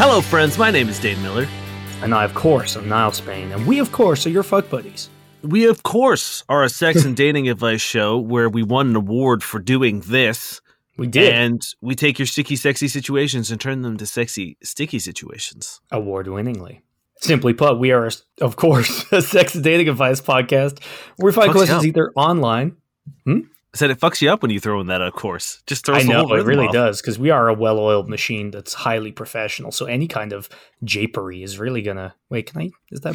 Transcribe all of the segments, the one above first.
Hello, friends. My name is Dave Miller. And I, of course, am Niall Spain, and we, of course, are your fuck buddies. We, of course, are a sex and dating advice show where we won an award for doing this. We did And we take your sticky, sexy situations and turn them to sexy, sticky situations. award-winningly. Simply put, we are, of course, a sex and dating advice podcast we find questions either online. Hmm? I said it fucks you up when you throw in that, of course. Just throws I know it really off. does because we are a well-oiled machine that's highly professional. So any kind of japery is really gonna. Wait, can I? Is that?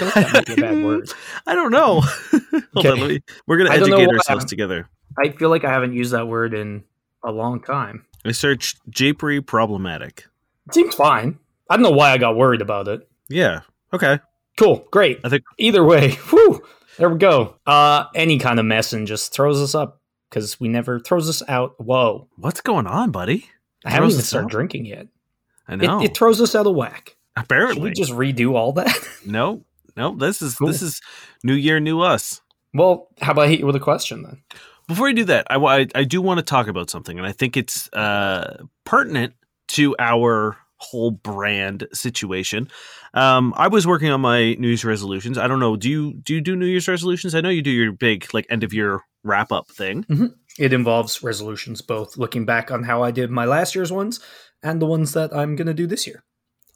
I that might be a bad word. I don't know. Hold Okay. on, let me, we're going to I don't know educate ourselves together. I feel like I haven't used that word in a long time. I searched japery problematic. It seems fine. I don't know why I got worried about it. Yeah. Okay. Cool, great. I think Either way, whew, there we go. Uh, any kind of mess and just throws us up because we never throws us out. Whoa, what's going on, buddy? I haven't even started drinking yet. I It, know. it throws us out of whack. Should Apparently. we just redo all that? No, no. This is Cool. this is New Year, New Us. well, how about I hit you with a question then? Before I do that, I, I, I do want to talk about something, and I think it's uh, pertinent to our whole brand situation. Um, I was working on my New Year's resolutions. I don't know. Do you do you do New Year's resolutions? I know you do your big like end of year wrap up thing. It involves resolutions, both looking back on how I did my last year's ones and the ones that I'm going to do this year.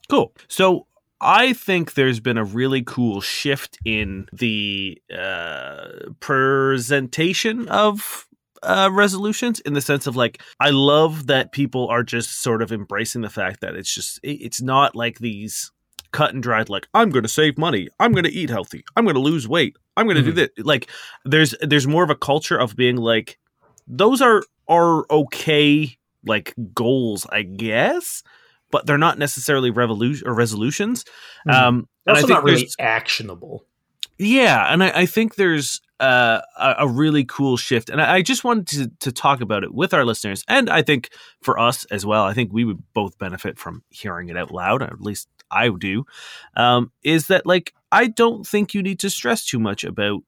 Cool. So I think there's been a really cool shift in the uh, presentation of uh, resolutions in the sense of like I love that people are just sort of embracing the fact that it's just it- it's not like these cut and dried like I'm going to save money, I'm going to eat healthy, I'm going to lose weight, I'm going to do Mhm. this. Like there's there's more of a culture of being like those are are okay like goals, I guess, but they're not necessarily revolution or resolutions. Mhm. Um, and I Also, think not really actionable. yeah, and I, I think there's uh, a, a really cool shift, and I, I just wanted to, to talk about it with our listeners, and I think for us as well. I think we would both benefit from hearing it out loud, at least I do. Um, is that like I don't think you need to stress too much about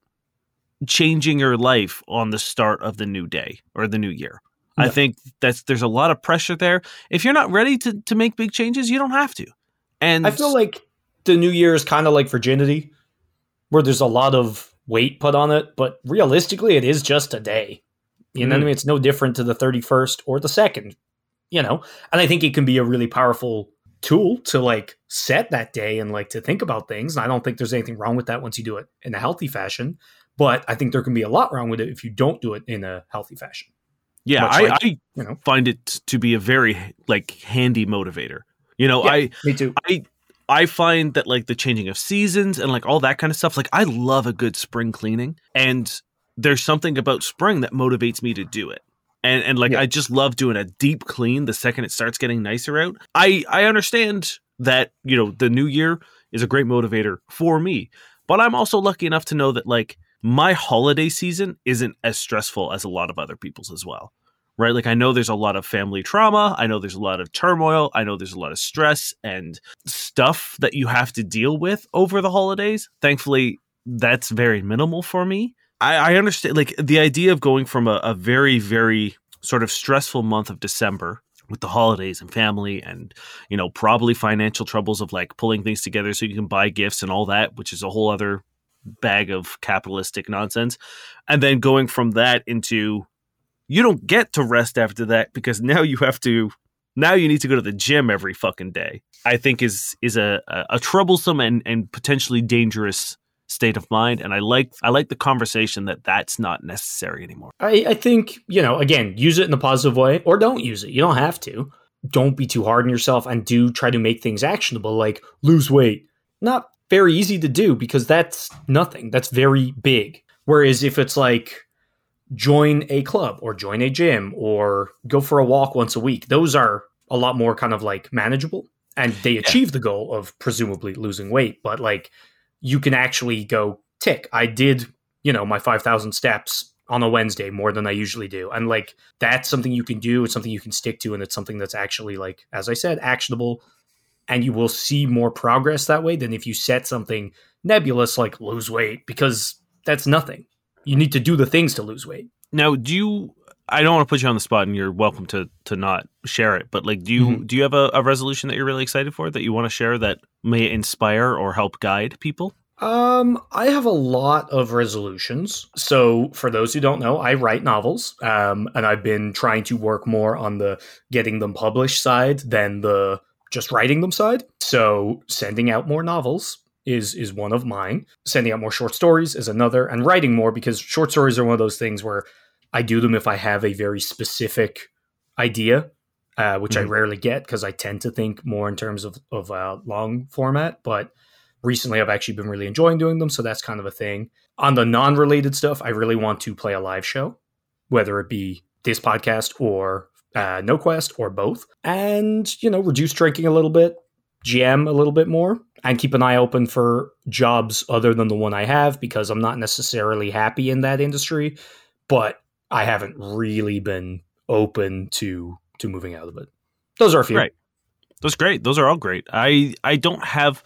changing your life on the start of the new day or the new year. I think that's there's a lot of pressure there. If you're not ready to to make big changes, you don't have to. And I feel like the new year is kind of like virginity, where there's a lot of weight put on it, but realistically, it is just a day. You know what I Mm. mean? It's no different to the 31st or the 2nd, you know? And I think it can be a really powerful tool to like set that day and like to think about things. And I don't think there's anything wrong with that once you do it in a healthy fashion. But I think there can be a lot wrong with it if you don't do it in a healthy fashion. Yeah, I, like- I You know? find it to be a very like handy motivator. You know, Yeah. I Me too. I find that like the changing of seasons and like all that kind of stuff. Like I love a good spring cleaning, and there's something about spring that motivates me to do it. And and like Yeah. I just love doing a deep clean the second it starts getting nicer out. I I understand that you know the new year is a great motivator for me, but I'm also lucky enough to know that like my holiday season isn't as stressful as a lot of other people's as well right? Like I know there's a lot of family trauma. I know there's a lot of turmoil. I know there's a lot of stress and stuff that you have to deal with over the holidays. Thankfully, that's very minimal for me. I, I understand like the idea of going from a, a very, very sort of stressful month of December with the holidays and family and you know probably financial troubles of like pulling things together so you can buy gifts and all that which is a whole other bag of capitalistic nonsense and then going from that into you don't get to rest after that because now you have to now you need to go to the gym every fucking day i think is is a a, troublesome and and potentially dangerous state of mind and i like i like the conversation that that's not necessary anymore I, I think, you know, again, use it in a positive way or don't use it. You don't have to. Don't be too hard on yourself and do try to make things actionable, like lose weight. Not very easy to do because that's nothing. That's very big. Whereas if it's like join a club or join a gym or go for a walk once a week, those are a lot more kind of like manageable and they achieve the goal of presumably losing weight. But like you can actually go tick, I did, you know, my 5,000 steps on a Wednesday more than I usually do. And like that's something you can do, it's something you can stick to, and it's something that's actually like, as I said, actionable. And you will see more progress that way than if you set something nebulous like lose weight, because that's nothing. You need to do the things to lose weight. Now, do you? I don't want to put you on the spot, and you're welcome to to not share it. But like, do you Mhm. do you have a, a resolution that you're really excited for that you want to share that may inspire or help guide people? Um, I have a lot of resolutions. So, for those who don't know, I write novels, um, and I've been trying to work more on the getting them published side than the just writing them side. So, sending out more novels is is one of mine. Sending out more short stories is another, and writing more because short stories are one of those things where I do them if I have a very specific idea, uh, which I Mhm. rarely get because I tend to think more in terms of of uh, long format, but recently I've actually been really enjoying doing them, so that's kind of a thing. On the non-related stuff, I really want to play a live show, whether it be this podcast or uh, No Quest or both, and you know, reduce drinking a little bit, GM a little bit more, and keep an eye open for jobs other than the one I have because I'm not necessarily happy in that industry, but I haven't really been open to to moving out of it. Those are a few. Right. That's great. Those are all great. I I don't have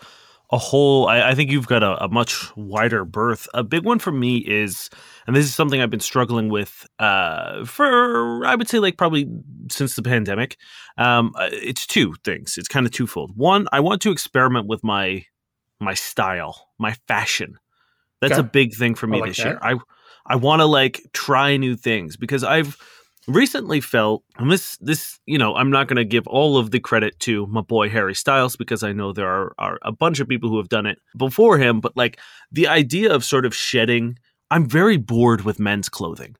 a whole. I, I think you've got a, a much wider berth. A big one for me is, and this is something I've been struggling with uh, for I would say like probably since the pandemic. Um, uh, it's two things. It's kind of twofold. One, I want to experiment with my my style, my fashion. That's Okay. a big thing for me like this that. year. I I want to like try new things because I've recently felt and this this you know i'm not going to give all of the credit to my boy harry styles because i know there are, are a bunch of people who have done it before him but like the idea of sort of shedding i'm very bored with men's clothing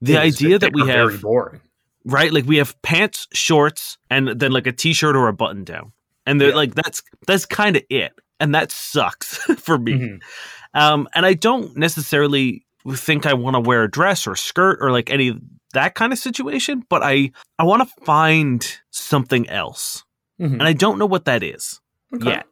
the idea that we have very boring. right like we have pants shorts and then like a t-shirt or a button down and they're Yeah. like that's that's kind of it and that sucks for me Mhm. um, and I don't necessarily think I want to wear a dress or skirt or like any that kind of situation, but I I want to find something else, Mhm. and I don't know what that is Okay. yet.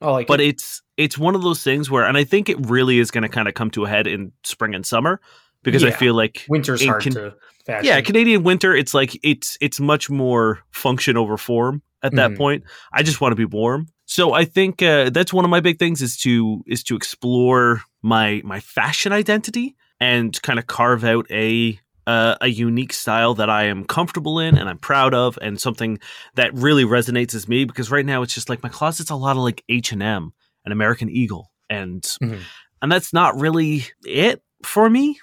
I like But it. it's it's one of those things where, and I think it really is going to kind of come to a head in spring and summer because I feel like Winter's hard Can- to fashion. yeah, Canadian winter, it's like it's it's much more function over form at that Mhm. point. I just want to be warm. So I think uh, that's one of my big things is to is to explore my my fashion identity and kind of carve out a uh, a unique style that I am comfortable in and I'm proud of and something that really resonates with me because right now it's just like my closet's a lot of like H&M and American Eagle and Mhm. and that's not really it for me.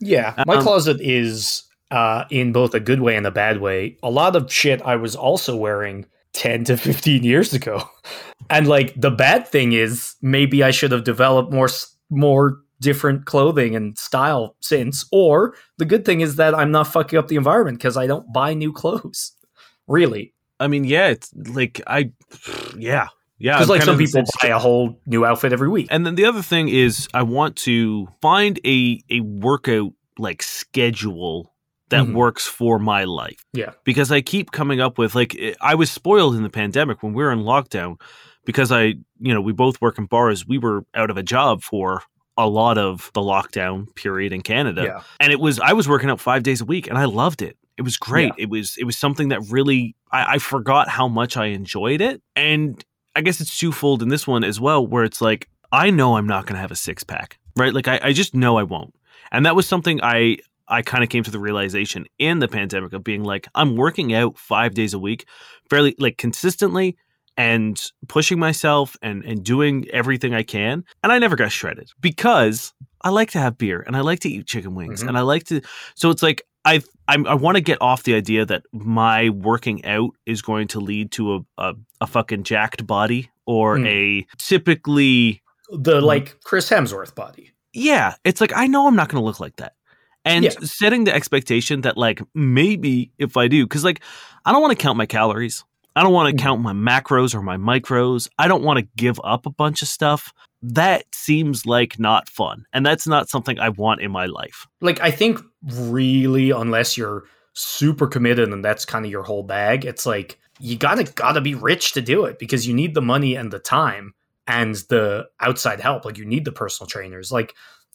Yeah, my Um, closet is uh, in both a good way and a bad way. A lot of shit I was also wearing 10 to 15 years ago. And like the bad thing is maybe I should have developed more more different clothing and style since or the good thing is that I'm not fucking up the environment cuz I don't buy new clothes. Really. I mean, yeah, it's like I yeah. Yeah, Cuz like some people buy a whole new outfit every week. And then the other thing is I want to find a a workout like schedule that Mhm. works for my life. Yeah. Because I keep coming up with like eh, I was spoiled in the pandemic when we were in lockdown because I, you know, we both work in bars. We were out of a job for a lot of the lockdown period in Canada. Yeah. And it was I was working out 5 days a week and I loved it. It was great. It was it was something that really I, I forgot how much I enjoyed it. And I guess it's twofold in this one as well, where it's like I know I'm not going to have a six pack, right? Like I, I just know I won't, and that was something I I kind of came to the realization in the pandemic of being like I'm working out five days a week, fairly like consistently, and pushing myself and and doing everything I can, and I never got shredded because I like to have beer and I like to eat chicken wings Mhm. and I like to. So it's like I I'm, I want to get off the idea that my working out is going to lead to a a, a fucking jacked body or Mm. a typically The like Chris Hemsworth body. yeah. It's like I know I'm not going to look like that. And Yeah. setting the expectation that like maybe if I do, because like I don't want to count my calories. I don't want to Mhm. count my macros or my micros. I don't want to give up a bunch of stuff. That seems like not fun. And that's not something I want in my life. like I think really unless you're super committed and that's kind of your whole bag, it's like you gotta gotta be rich to do it because you need the money and the time and the outside help. Like you need the personal trainers. Like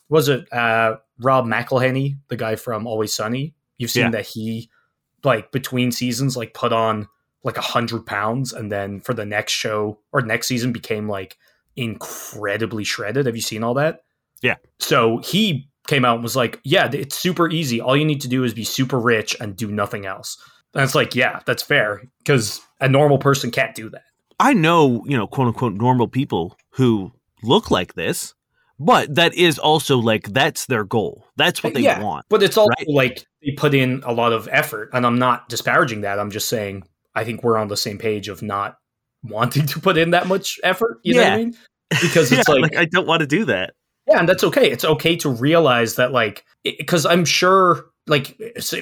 was it uh, Rob McElhenney, the guy from Always Sunny? You've seen Yeah. that he like between seasons like put on like a hundred pounds, and then for the next show or next season became like incredibly shredded. Have you seen all that? Yeah. So he came out and was like, "Yeah, it's super easy. All you need to do is be super rich and do nothing else." And it's like, yeah, that's fair because a normal person can't do that. I know, you know, quote unquote normal people who look like this, but that is also like that's their goal. That's what they Yeah, want. But it's also Right. like they put in a lot of effort, and I'm not disparaging that. I'm just saying I think we're on the same page of not wanting to put in that much effort. You know what I mean? Because it's Yeah, like, I don't want to do that. yeah, and that's okay. It's okay to realize that, like, because I'm sure, like,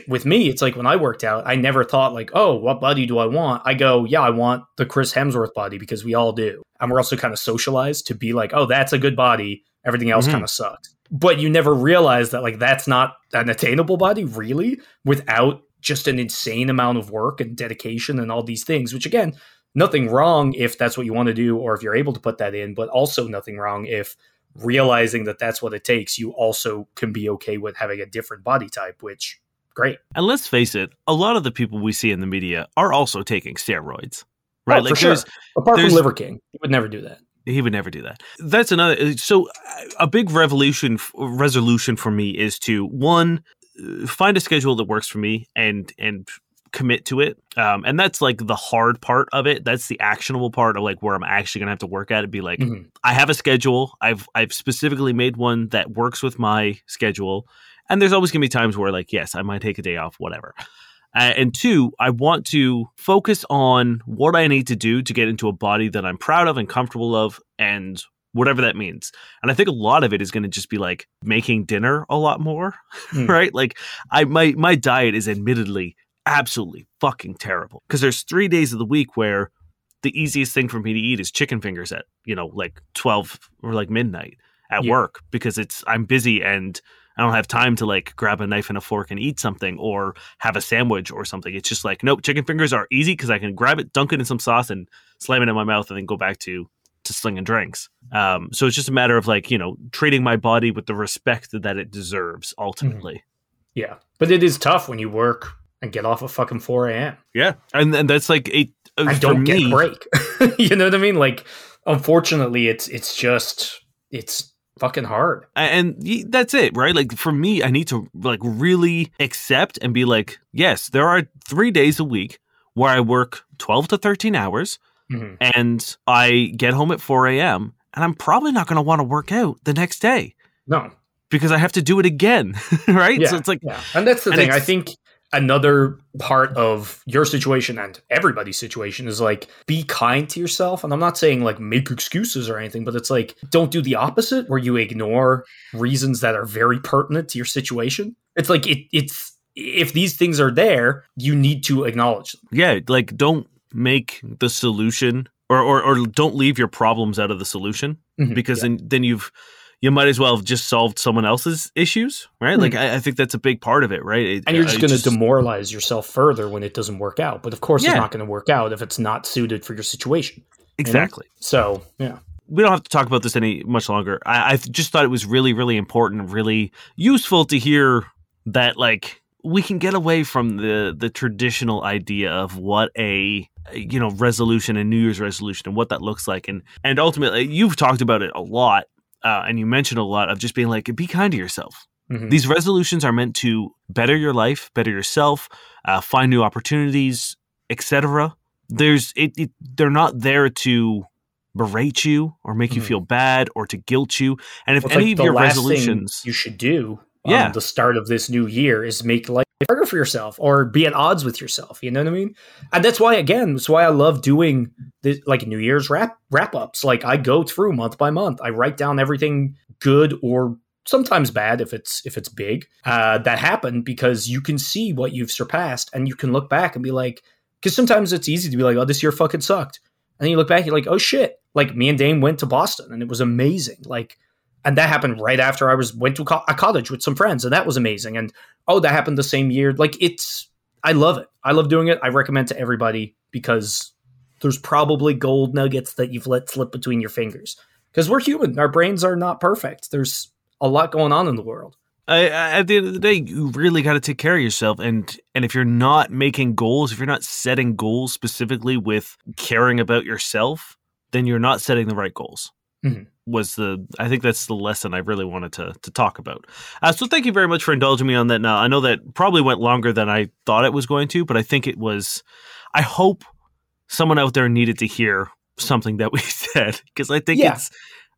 with me, it's like when I worked out, I never thought like, oh, what body do I want? I go, yeah, I want the Chris Hemsworth body because we all do, and we're also kind of socialized to be like, oh, that's a good body. Everything else Mhm. kind of sucks. But you never realize that like that's not an attainable body really without just an insane amount of work and dedication and all these things. Which again, nothing wrong if that's what you want to do or if you're able to put that in, but also nothing wrong if realizing that that's what it takes, you also can be okay with having a different body type, which great. And let's face it, a lot of the people we see in the media are also taking steroids. Oh, right? Oh, for sure. there's Apart from Liver King, he would never do that. he would never do that. That's another so a big revolution resolution for me is to one find a schedule that works for me and and commit to it. Um, and that's like the hard part of it. That's the actionable part of like where I'm actually gonna have to work at it. Be like, Mhm. I have a schedule. I've I've specifically made one that works with my schedule. And there's always gonna be times where like, yes, I might take a day off, whatever. Uh, and two, I want to focus on what I need to do to get into a body that I'm proud of and comfortable of, and whatever that means. And I think a lot of it is going to just be like making dinner a lot more, Hmm. right? Like I my my diet is admittedly absolutely fucking terrible because there's three days of the week where the easiest thing for me to eat is chicken fingers at you know like twelve or like midnight at Yeah. work because it's I'm busy and I don't have time to like grab a knife and a fork and eat something or have a sandwich or something. It's just like, nope, chicken fingers are easy because I can grab it, dunk it in some sauce, and slam it in my mouth, and then go back to to slinging drinks. Um, so it's just a matter of like you know treating my body with the respect that it deserves. Ultimately, Yeah. But it is tough when you work and get off at fucking 4 a.m. yeah, and and that's like a uh, I don't get me- a break. you know what I mean? Like, unfortunately, it's it's just it's fucking hard. and that's it right like for me i need to like really accept and be like yes there are three days a week where i work 12 to 13 hours Mhm. and i get home at 4 a.m and i'm probably not going to want to work out the next day No, because i have to do it again right Yeah, so it's like yeah, and that's the and thing. I think another part of your situation and everybody's situation is like be kind to yourself. And I'm not saying like make excuses or anything, but it's like don't do the opposite where you ignore reasons that are very pertinent to your situation. It's like it, it's if these things are there, you need to acknowledge them. yeah like don't make the solution or, or or don't leave your problems out of the solution Mhm, because yeah. then then you've you might as well have just solved someone else's issues right like I, I think that's a big part of it right It- and you're just going to demoralize yourself further when it doesn't work out. But of course, Yeah. it's not going to work out if it's not suited for your situation. exactly So, yeah. we don't have to talk about this any much longer. I, I just thought it was really, really important, really useful to hear that like we can get away from the the traditional idea of what a you know resolution and New Year's resolution and what that looks like, and and ultimately you've talked about it a lot, uh, and you mentioned a lot of just being like be kind to yourself. Mhm. These resolutions are meant to better your life, better yourself, uh, find new opportunities, etc. There's it, it. They're not there to berate you or make you Mhm. feel bad or to guilt you. And if It's any like of your resolutions, you should do Yeah. the start of this new year is make life harder for yourself or be at odds with yourself. You know what I mean? And that's why, again, that's why I love doing this, like New Year's wrap wrap ups. Like I go through month by month. I write down everything good or sometimes bad if it's if it's big uh, that happened because you can see what you've surpassed and you can look back and be like, because sometimes it's easy to be like, oh, this year fucking sucked. And then you look back, you're like, oh shit. Like me and Dame went to Boston and it was amazing. Like and that happened right after I was went to co- a college with some friends, and that was amazing. And oh, that happened the same year. Like it's, I love it. I love doing it. I recommend to everybody because there's probably gold nuggets that you've let slip between your fingers. Because we're human, our brains are not perfect. There's a lot going on in the world. I, at the end of the day, you really got to take care of yourself, and and if you're not making goals, if you're not setting goals specifically with caring about yourself, then you're not setting the right goals. Mhm. Was the I think that's the lesson I really wanted to to talk about. Uh, so thank you very much for indulging me on that. Now I know that probably went longer than I thought it was going to, but I think it was. I hope someone out there needed to hear something that we said because I think Yeah. it's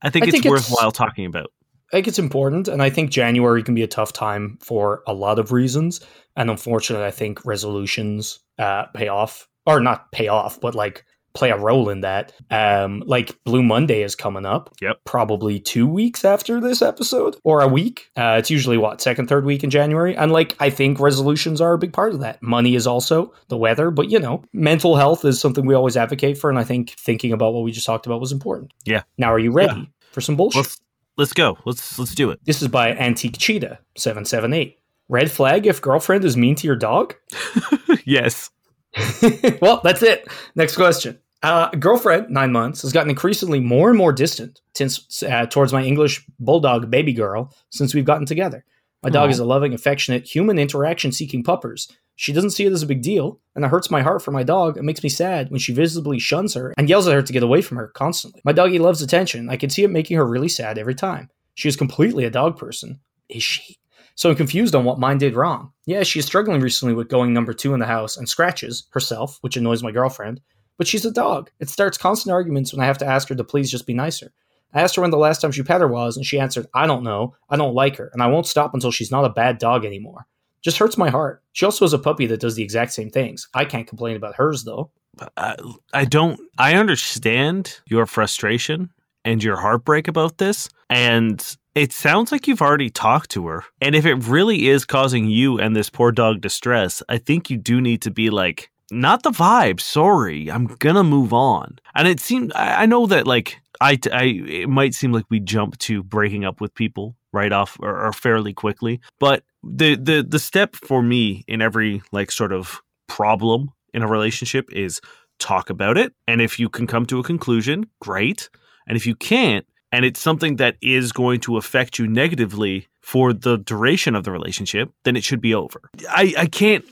I think I it's think it's- worthwhile talking about. I think it's important, and I think January can be a tough time for a lot of reasons. And unfortunately, I think resolutions uh, pay off, or not pay off, but like play a role in that. Um, like Blue Monday is coming up. Yep. Probably two weeks after this episode, or a week. Uh, it's usually what second, third week in January, and like I think resolutions are a big part of that. Money is also the weather, but you know, mental health is something we always advocate for, and I think thinking about what we just talked about was important. Yeah. Now, are you ready for some bullshit? Let's let's go. Let's let's do it. This is by Antique Cheetah, 778. Red flag if girlfriend is mean to your dog? yes. well, that's it. Next question. Uh, girlfriend, nine months, has gotten increasingly more and more distant since, uh, towards my English bulldog baby girl since we've gotten together. My dog Aw. is a loving, affectionate, human interaction seeking puppers. She doesn't see it as a big deal, and it hurts my heart for my dog and makes me sad when she visibly shuns her and yells at her to get away from her constantly. My doggy loves attention. I can see it making her really sad every time. She is completely a dog person. Is she? So I'm confused on what mine did wrong. Yeah, she's struggling recently with going number two in the house and scratches herself, which annoys my girlfriend. But she's a dog. It starts constant arguments when I have to ask her to please just be nicer. I asked her when the last time she pet her was, and she answered, I don't know. I don't like her, and I won't stop until she's not a bad dog anymore. Just hurts my heart. She also has a puppy that does the exact same things. I can't complain about hers, though. I, I don't I understand your frustration and your heartbreak about this and it sounds like you've already talked to her and if it really is causing you and this poor dog distress I think you do need to be like not the vibe sorry I'm gonna move on and it seemed I, I know that like I, I it might seem like we jump to breaking up with people right off or, or fairly quickly but the the the step for me in every like sort of problem in a relationship is talk about it. And if you can come to a conclusion, great. And if you can't, and it's something that is going to affect you negatively for the duration of the relationship, then it should be over. I, I can't.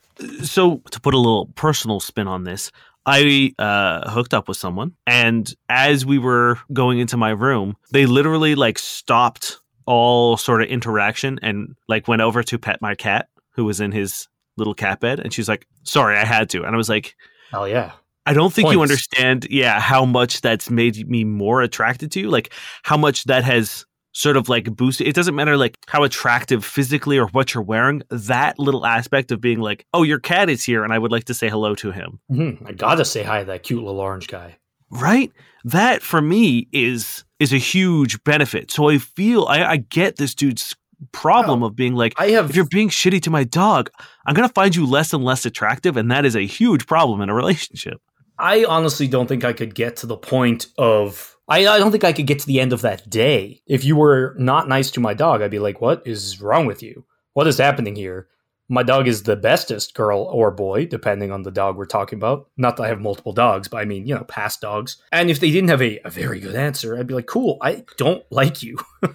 So, to put a little personal spin on this, I uh, hooked up with someone, and as we were going into my room, they literally like stopped all sort of interaction and like went over to pet my cat who was in his little cat bed, and she's like, "Sorry, I had to," and I was like, Hell yeah. I don't think you understand, yeah, how much that's made me more attracted to you. Like how much that has sort of like boosted. It doesn't matter like how attractive physically or what you're wearing. That little aspect of being like, oh, your cat is here, and I would like to say hello to him. Mhm. I gotta say hi to that cute little orange guy. Right? That for me is is a huge benefit. So I feel I, I get this dude's problem of being like, I have if you're being shitty to my dog, I'm gonna find you less and less attractive, and that is a huge problem in a relationship. I honestly don't think I could get to the point of. I, I don't think I could get to the end of that day. If you were not nice to my dog, I'd be like, what is wrong with you? What is happening here? My dog is the bestest girl or boy, depending on the dog we're talking about. Not that I have multiple dogs, but I mean, you know, past dogs. And if they didn't have a, a very good answer, I'd be like, cool, I don't like you.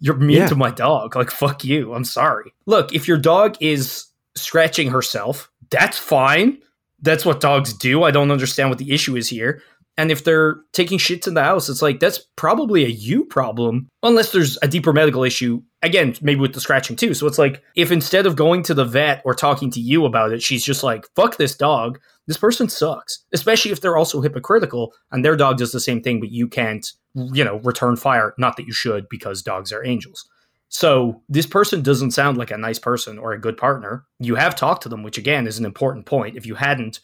You're mean Yeah. to my dog. Like, fuck you. I'm sorry. Look, if your dog is scratching herself, that's fine. That's what dogs do. I don't understand what the issue is here. And if they're taking shits in the house, it's like that's probably a you problem, unless there's a deeper medical issue. Again, maybe with the scratching too. So it's like if instead of going to the vet or talking to you about it, she's just like, fuck this dog, this person sucks. Especially if they're also hypocritical and their dog does the same thing, but you can't, you know, return fire. Not that you should because dogs are angels. So this person doesn't sound like a nice person or a good partner. You have talked to them, which again is an important point. If you hadn't,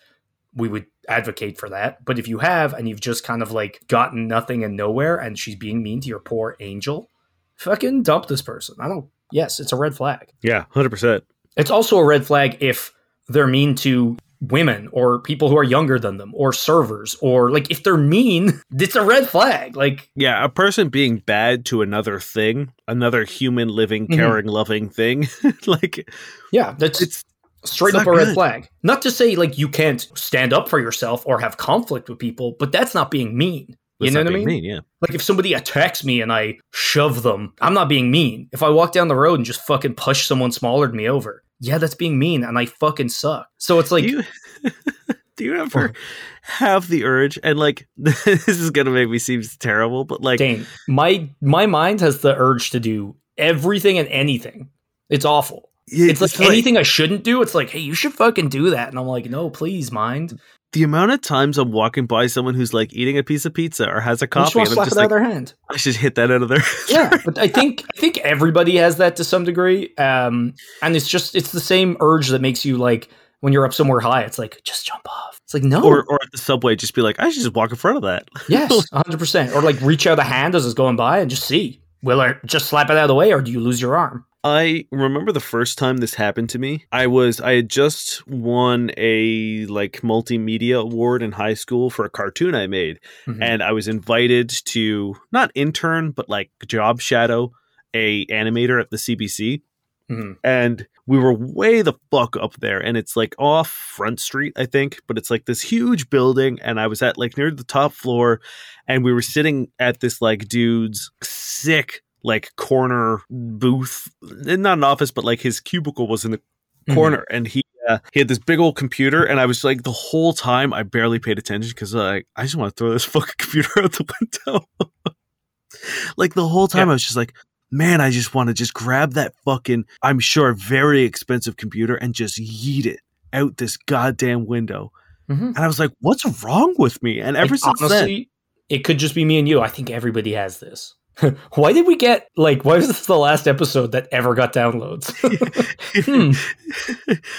we would advocate for that. But if you have and you've just kind of like gotten nothing and nowhere and she's being mean to your poor angel, fucking dump this person. I don't yes, it's a red flag. Yeah, hundred percent. It's also a red flag if they're mean to women or people who are younger than them or servers or like if they're mean, it's a red flag. Like Yeah, a person being bad to another thing, another human, living, Mhm. caring, loving thing, like yeah, that's it's straight it's up a red good. flag. Not to say like you can't stand up for yourself or have conflict with people, but that's not being mean. You know what I being mean? Yeah. Like if somebody attacks me and I shove them, I'm not being mean. If I walk down the road and just fucking push someone smaller than me over, yeah, that's being mean and I fucking suck. So it's like do you do you ever oh. have the urge and like this is gonna make me seem terrible, but like Dane, my my mind has the urge to do everything and anything. It's awful. It's like anything I shouldn't do. It's like, hey, you should fucking do that. And I'm like, no, please, mind. The amount of times I'm walking by someone who's like eating a piece of pizza or has a coffee, want and I'm slap it just out like, of their hand. I should hit that out of there. yeah, but I think I think everybody has that to some degree, um, and it's just it's the same urge that makes you like when you're up somewhere high. It's like just jump off. It's like no, or or at the subway, just be like, I should just walk in front of that. yes, hundred percent. Or like reach out a hand as it's going by and just see. Will I just slap it out of the way, or do you lose your arm? I remember the first time this happened to me. I was I had just won a like multimedia award in high school for a cartoon I made, Mhm. and I was invited to not intern but like job shadow a animator at the CBC. Mhm. And we were way the fuck up there, and it's like off Front Street, I think, but it's like this huge building, and I was at like near the top floor, and we were sitting at this like dude's sick like corner booth, not an office, but like his cubicle was in the Mhm. corner, and he uh, he had this big old computer, and I was like the whole time I barely paid attention because like I just want to throw this fucking computer out the window. like the whole time Yeah. I was just like, man, I just want to just grab that fucking I'm sure very expensive computer and just yeet it out this goddamn window. Mhm. And I was like, what's wrong with me? And ever Like, since then, it could just be me and you. I think everybody has this. why did we get like? Why was this the last episode that ever got downloads? Hmm.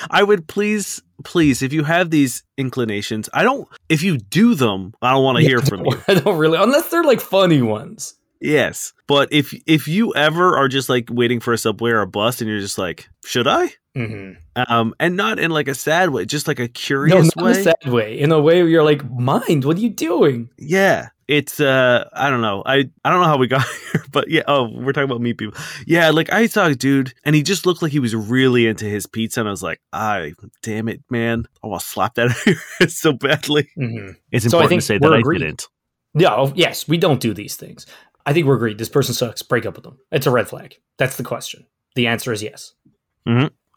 I would please, please, if you have these inclinations, I don't. If you do them, I don't want to Yeah, hear from you. I don't really, unless they're like funny ones. Yes, but if if you ever are just like waiting for a subway or a bus, and you're just like, should I? Mm-hmm. Um, and not in like a sad way, just like a No, curious not way. a sad way. In a way where you're like, mind, what are you doing? Yeah. It's uh I don't know. I I don't know how we got here, but yeah, oh, we're talking about meat people. Yeah, like I saw a dude and he just looked like he was really into his pizza and I was like, I damn it, man. Oh I want to slap that out of your so badly. Mm-hmm. It's So I important think to say that we're I didn't. Yeah, oh, yes, we don't do these things. I think we're agreed. This person sucks. Break up with them. It's a red flag. That's the question. The answer is yes.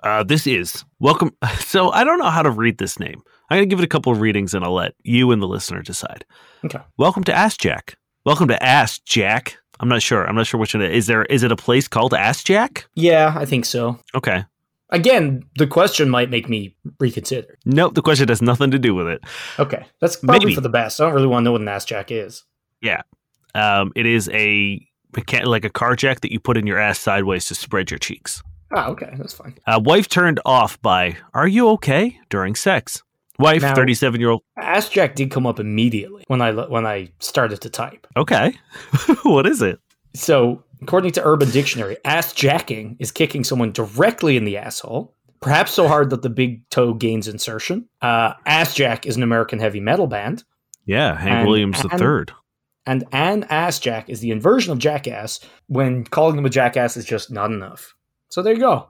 Uh this is welcome so I don't know how to read this name. I'm gonna give it a couple of readings and I'll let you and the listener decide. Okay. Welcome to Ask Jack. Welcome to Ask Jack. I'm not sure. I'm not sure which one is it is. There is it a place called Ask Jack? Yeah, I think so. Okay. Again, the question might make me reconsider. Nope, the question has nothing to do with it. Okay, that's probably Maybe. for the best. I don't really want to know what an ass jack is. Yeah, um, it is a like a car jack that you put in your ass sideways to spread your cheeks. Ah, okay, that's fine. Uh, wife turned off by "Are you okay?" during sex. Wife, thirty-seven year old. Ass jack did come up immediately when I when I started to type. Okay, what is it? So, according to Urban Dictionary, ass jacking is kicking someone directly in the asshole, perhaps so hard that the big toe gains insertion. Uh, ass Jack is an American heavy metal band, Yeah, Hank And- Williams the third. and an ass jack is the inversion of jackass when calling them a jackass is just not enough. So there you go.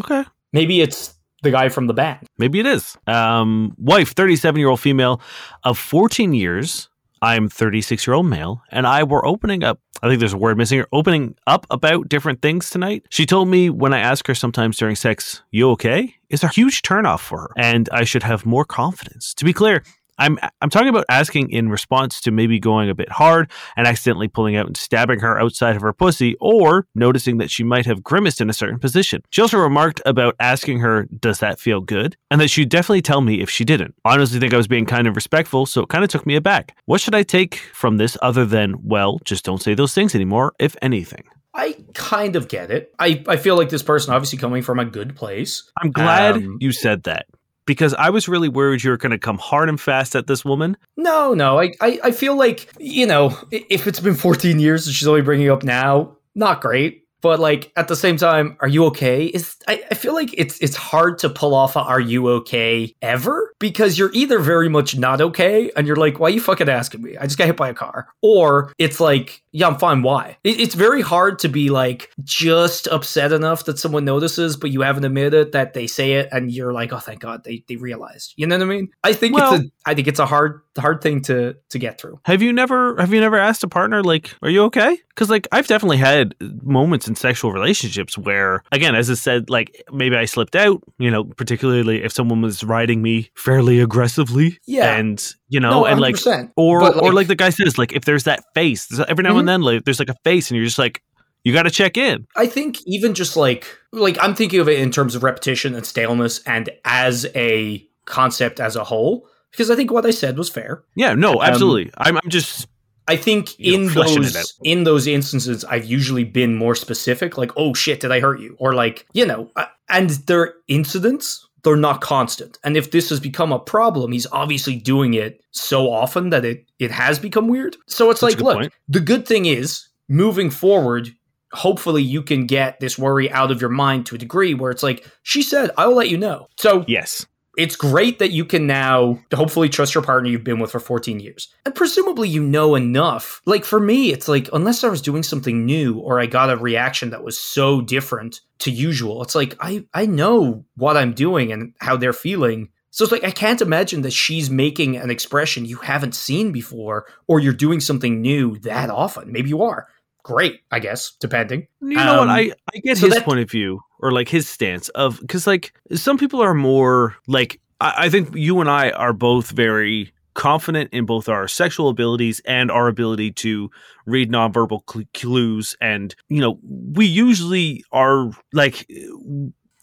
Okay, Maybe it's the guy from the band. maybe it is. Um, wife, thirty-seven year old female of fourteen years. I'm 36 year old male, and I were opening up. I think there's a word missing here. Opening up about different things tonight. She told me when I ask her sometimes during sex, "You okay?" is a huge turnoff for her, and I should have more confidence. To be clear, I'm I'm talking about asking in response to maybe going a bit hard and accidentally pulling out and stabbing her outside of her pussy, or noticing that she might have grimaced in a certain position. She also remarked about asking her, "Does that feel good?" and that she'd definitely tell me if she didn't. I honestly think I was being kind of respectful, so it kind of took me aback. What should I take from this other than, well, just don't say those things anymore, if anything? I kind of get it. I, I feel like this person obviously coming from a good place. I'm glad Um, you said that because I was really worried you were going to come hard and fast at this woman. No, no. I, I, I feel like, you know, if it's been 14 years and she's only bringing up now, not great. But like at the same time, are you okay? Is I, I feel like it's it's hard to pull off a are you okay ever? because you're either very much not okay and you're like, why are you fucking asking me? I just got hit by a car. Or it's like, yeah, I'm fine. Why? It- it's very hard to be like just upset enough that someone notices, but you haven't admitted that they say it and you're like, oh, thank God they, they realized. You know what I mean? I think Well- it's a I think it's a hard hard thing to to get through. Have you never have you never asked a partner like, "Are you okay?" Because like I've definitely had moments in sexual relationships where, again, as I said, like maybe I slipped out. You know, particularly if someone was riding me fairly aggressively. Yeah. and you know, No, and like or But, or like the guy says, like if there's that face, every now Mhm. and then, like there's like a face, and you're just like, you got to check in. I think even just like like I'm thinking of it in terms of repetition and staleness and as a concept as a whole because I think what I said was fair. Yeah, no, Um, absolutely. I'm, I'm just I think You in those in those instances I've usually been more specific like oh shit did I hurt you or like you know uh, and they're incidents they're not constant and if this has become a problem he's obviously doing it so often that it it has become weird so it's That's like look point. the good thing is moving forward hopefully you can get this worry out of your mind to a degree where it's like she said I'll let you know so yes. It's great that you can now hopefully trust your partner you've been with for 14 years. And presumably you know enough. Like for me, it's like, unless I was doing something new or I got a reaction that was so different to usual, it's like, I, I know what I'm doing and how they're feeling. So it's like, I can't imagine that she's making an expression you haven't seen before or you're doing something new that often. Maybe you are. Great, I guess, depending. You know Um, what? I, I get so his that- point of view or like his stance of because like some people are more like I, I think you and I are both very confident in both our sexual abilities and our ability to read nonverbal cl- clues and you know we usually are like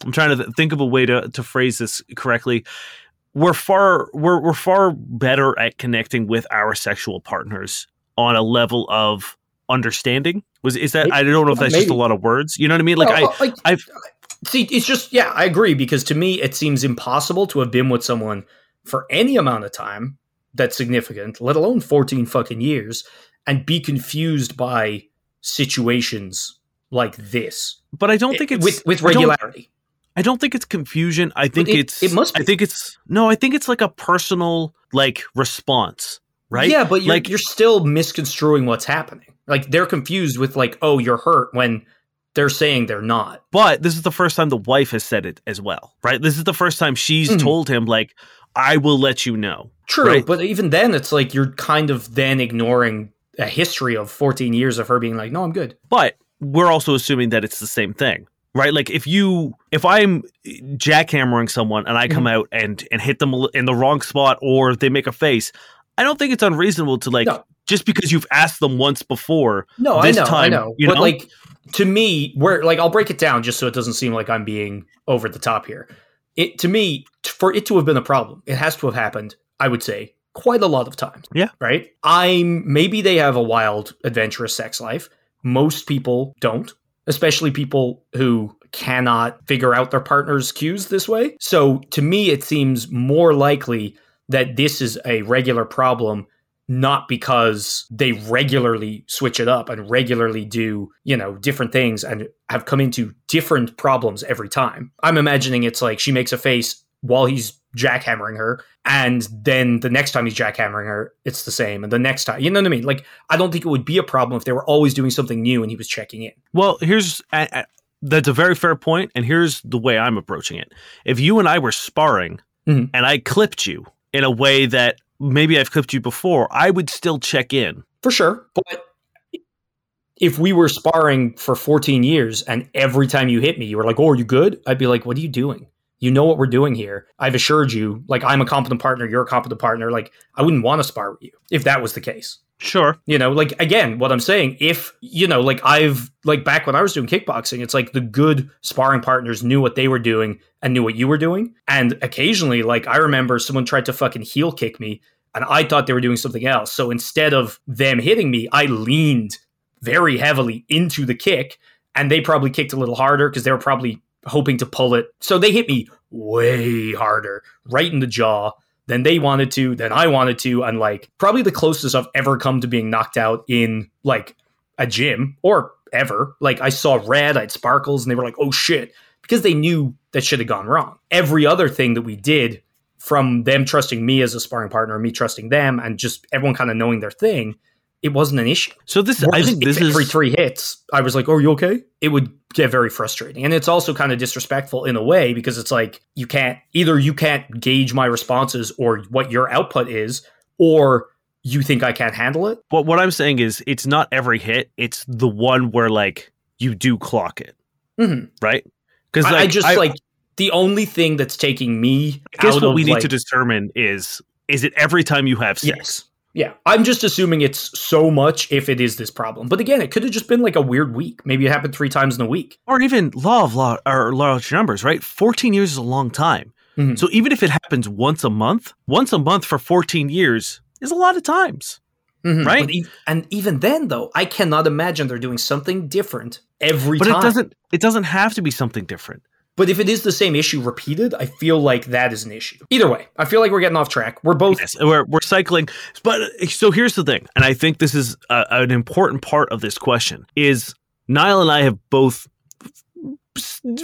I'm trying to th- think of a way to to phrase this correctly we're far we're we're far better at connecting with our sexual partners on a level of understanding. Was is that I don't know if that's just a lot of words. You know what I mean? Like No, I like, I've- see. It's just yeah, I agree because to me it seems impossible to have been with someone for any amount of time that's significant, let alone fourteen fucking years, and be confused by situations like this but I don't think eh, it's with with I don't- regularity. I don't think it's confusion. I think it- it's it must I think it's no. I think it's like a personal like response, right? Yeah, but you're Like- you're still misconstruing what's happening. Like they're confused with like, oh, you're hurt when they're saying they're not. But this is the first time the wife has said it as well, right? This is the first time she's Mhm. told him like, "I will let you know." True, Right. but even then, it's like you're kind of then ignoring a history of 14 years of her being like, no, I'm good. But we're also assuming that it's the same thing, right? Like if you if I'm jackhammering someone and I come Mm-hmm. out and and hit them in the wrong spot or they make a face, I don't think it's unreasonable to like No. just because you've asked them once before. No, This I know, I know. you but know? like to me, where like I'll break it down just so it doesn't seem like I'm being over the top here. It to me, for it to have been a problem, it has to have happened. I would say quite a lot of times. Yeah. Right. I'm maybe they have a wild, adventurous sex life. Most people don't, especially people who cannot figure out their partner's cues this way. So to me, it seems more likely that this is a regular problem not because they regularly switch it up and regularly do, you know, different things and have come into different problems every time. I'm imagining it's like she makes a face while he's jackhammering her and then the next time he's jackhammering her it's the same and the next time you know what i mean like i don't think it would be a problem if they were always doing something new and he was checking in Well, here's that's a very fair point, and here's the way I'm approaching it. If you and I were sparring Mhm. and I clipped you in a way that maybe I've clipped you before, I would still check in. for sure. But if we were sparring for 14 years and every time you hit me you were like oh are you good? I'd be like what are you doing you know what we're doing here. I've assured you like i'm a competent partner you're a competent partner. Like i wouldn't want to spar with you if that was the case. Sure. you know like again what i'm saying if you know like i've like back when i was doing kickboxing it's like the good sparring partners knew what they were doing and knew what you were doing. And occasionally like i remember someone tried to fucking heel kick me and i thought they were doing something else. So instead of them hitting me i leaned very heavily into the kick and they probably kicked a little harder because they were probably hoping to pull it so they hit me way harder right in the jaw than they wanted to, than I wanted to, and like probably the closest I've ever come to being knocked out in like a gym or ever. Like I saw red, I had sparkles, and they were like, oh shit, because they knew that shit had gone wrong. Every other thing that we did from them trusting me as a sparring partner, me trusting them, and just everyone kind of knowing their thing, it wasn't an issue. So this, I think this if every is three hits, I was like, "Oh, are you okay?" It would get very frustrating, and it's also kind of disrespectful in a way because it's like you can't either you can't gauge my responses or what your output is, or you think I can't handle it. what what I'm saying is it's not every hit. It's the one where like you do clock it, Mhm. right? Because I, like I just like the only thing that's taking me I guess what of we need like, to determine is is it every time you have sex? Yes. Yeah, I'm just assuming it's so much if it is this problem. But again, it could have just been like a weird week. Maybe it happened three times in a week. or even law of law or large numbers, right? 14 years is a long time. Mhm. So even if it happens once a month, once a month for 14 years is a lot of times. Mhm. Right? E- and even then, though, I cannot imagine they're doing something different every But time. it doesn't it doesn't have to be something different. But if it is the same issue repeated, I feel like that is an issue. Either way, I feel like we're getting off track. We're both. Yes, we're we're cycling. But so here's the thing, and I think this is a, an important part of this question is Niall and I have both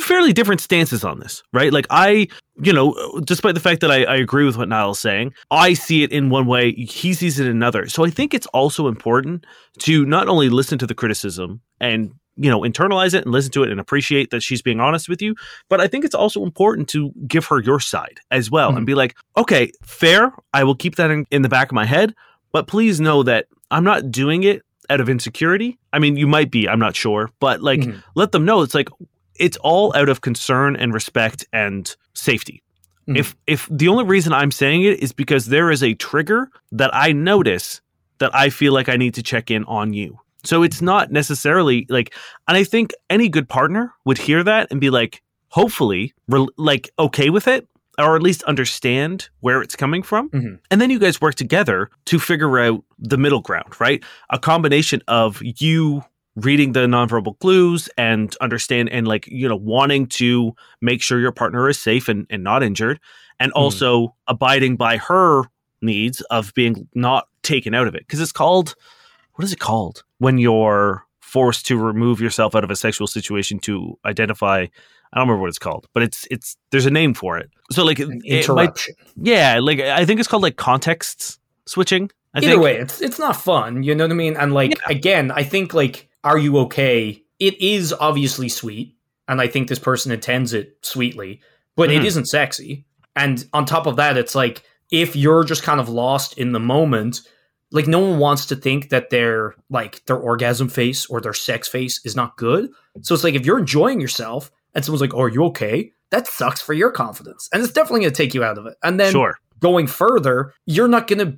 fairly different stances on this, right? Like I, you know, despite the fact that I, I agree with what Niall's saying, I see it in one way, he sees it in another. So I think it's also important to not only listen to the criticism and you know internalize it and listen to it and appreciate that she's being honest with you. But i think it's also important to give her your side as well and be like okay fair i will keep that in, in the back of my head but please know that i'm not doing it out of insecurity. I mean you might be i'm not sure but like Mhm. let them know it's like it's all out of concern and respect and safety. Mhm. if if the only reason i'm saying it is because there is a trigger that i notice that i feel like i need to check in on you so it's not necessarily like and i think any good partner would hear that and be like hopefully re- like okay with it or at least understand where it's coming from. Mhm. and then you guys work together to figure out the middle ground right? A combination of you reading the nonverbal clues and understand and like you know wanting to make sure your partner is safe and, and not injured and also abiding by her needs of being not taken out of it because it's called what is it called when you're forced to remove yourself out of a sexual situation to identify I don't remember what it's called, but it's it's there's a name for it. So like An it might, interruption. yeah, like I think it's called like context switching. I Either think. way, it's it's not fun. You know what I mean? And like Yeah. again, I think like, are you okay? It is obviously sweet, and I think this person intends it sweetly, but it Mhm. isn't sexy. And on top of that, it's like if you're just kind of lost in the moment, like no one wants to think that their like their orgasm face or their sex face is not good. So it's like if you're enjoying yourself and someone's like, "Oh, are you okay?" That sucks for your confidence, and it's definitely going to take you out of it. And then sure. going further, you're not going to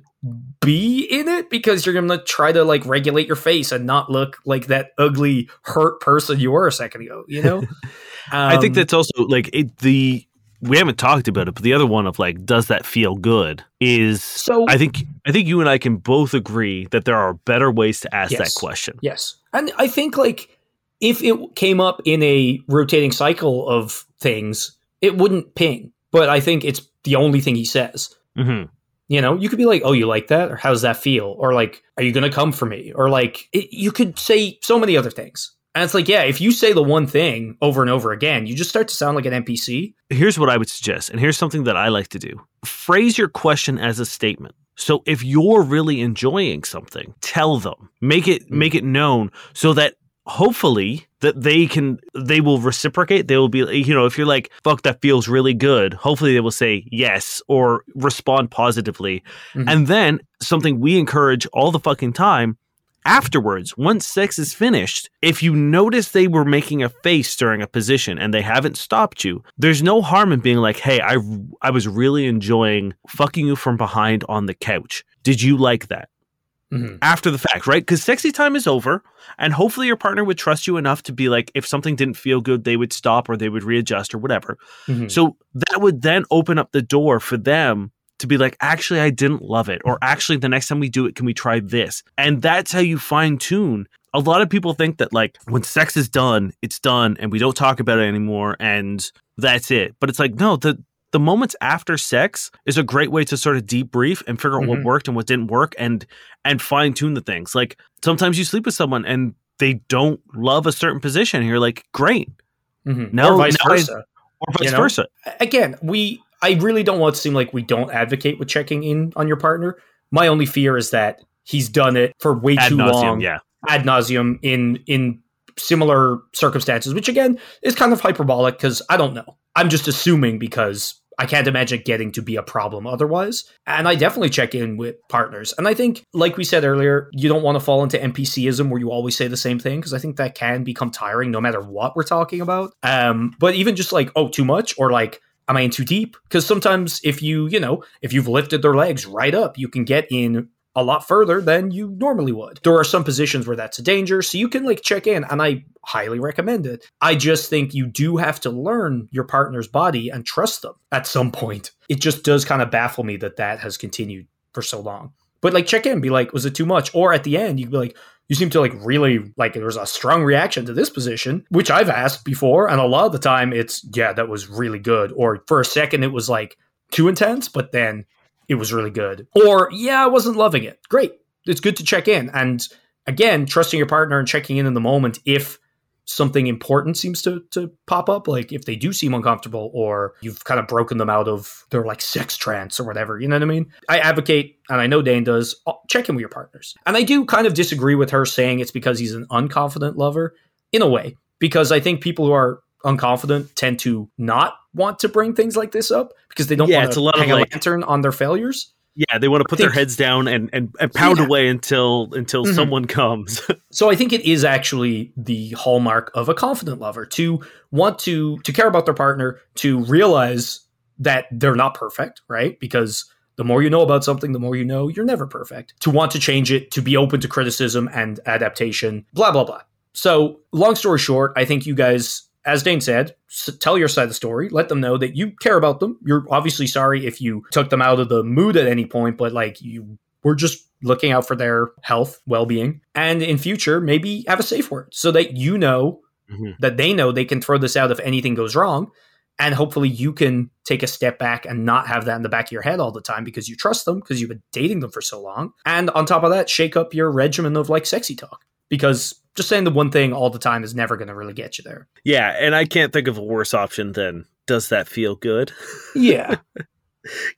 be in it because you're going to try to like regulate your face and not look like that ugly hurt person you were a second ago, you know? I think Um, that's also like it, the we haven't talked about it, but the other one of like, does that feel good? Is so I think I think you and I can both agree that there are better ways to ask that question. Yes. And I think like if it came up in a rotating cycle of things, it wouldn't ping. But I think it's the only thing he says. hmm You know, you could be like, "Oh, you like that?" or "How does that feel?" or like, "Are you going to come for me?" or like, it, you could say so many other things. And it's like, yeah, if you say the one thing over and over again, you just start to sound like an NPC. Here's what I would suggest, and here's something that I like to do: phrase your question as a statement. So if you're really enjoying something, tell them, make it Mm. make it known, so that hopefully that they can they will reciprocate. They will be, you know, if you're like, "Fuck, that feels really good," hopefully they will say yes or respond positively, Mhm. and then something we encourage all the fucking time afterwards, once sex is finished, if you notice they were making a face during a position and they haven't stopped you, there's no harm in being like, "Hey, I I was really enjoying fucking you from behind on the couch. Did you like that?" Mhm. After the fact, right? Because sexy time is over, and hopefully your partner would trust you enough to be like, if something didn't feel good, they would stop or they would readjust or whatever. Mhm. So that would then open up the door for them to be like, actually, I didn't love it. Or actually, the next time we do it, can we try this? And that's how you fine tune. A lot of people think that, like, when sex is done, it's done and we don't talk about it anymore and that's it. But it's like, no, the, the moments after sex is a great way to sort of debrief and figure out what Mhm. worked and what didn't work and and fine tune the things. Like sometimes you sleep with someone and they don't love a certain position and you're like, great. Mhm. Now- or vice versa. Or vice You know? versa. again, we I really don't want it to seem like we don't advocate with checking in on your partner. My only fear is that he's done it for way Ad too nauseum, long, yeah. ad nauseum in in similar circumstances, which again is kind of hyperbolic because I don't know. I'm just assuming because I can't imagine getting to be a problem otherwise. And I definitely check in with partners. And I think, like we said earlier, you don't want to fall into NPCism where you always say the same thing because I think that can become tiring no matter what we're talking about. Um, but even just like, oh, too much or like, am I in too deep? Because sometimes if you, you know, if you've lifted their legs right up, you can get in a lot further than you normally would. There are some positions where that's a danger, so you can like check in, and I highly recommend it. I just think you do have to learn your partner's body and trust them at some point. It just does kind of baffle me that that has continued for so long. But like check in, be like, was it too much? Or at the end, you'd be like, you seem to like really like there was a strong reaction to this position, which I've asked before, and a lot of the time it's yeah, that was really good. Or for a second it was like too intense, but then it was really good. Or, yeah, I wasn't loving it. Great. It's good to check in. And again, trusting your partner and checking in in the moment if something important seems to, to pop up, like if they do seem uncomfortable or you've kind of broken them out of their like sex trance or whatever. You know what I mean? I advocate, and I know Dane does, uh, check in with your partners. And I do kind of disagree with her saying it's because he's an unconfident lover in a way, because I think people who are unconfident tend to not want to bring things like this up because they don't Yeah, want it's to a lot of, hang a like- lantern on their failures. Yeah, they want to put think- their heads down and and, and pound Yeah. away until until Mhm. someone comes. So I think it is actually the hallmark of a confident lover to want to to care about their partner, to realize that they're not perfect, right? Because the more you know about something, the more you know you're never perfect. To want to change it, to be open to criticism and adaptation, blah blah blah. So, long story short, I think you guys as Dane said, s- tell your side of the story. Let them know that you care about them. You're obviously sorry if you took them out of the mood at any point, but like you were just looking out for their health, well being. And in future, maybe have a safe word so that you know Mhm. that they know they can throw this out if anything goes wrong. And hopefully you can take a step back and not have that in the back of your head all the time because you trust them because you've been dating them for so long. And on top of that, shake up your regimen of like sexy talk because just saying the one thing all the time is never going to really get you there. yeah, and I can't think of a worse option than does that feel good? Yeah.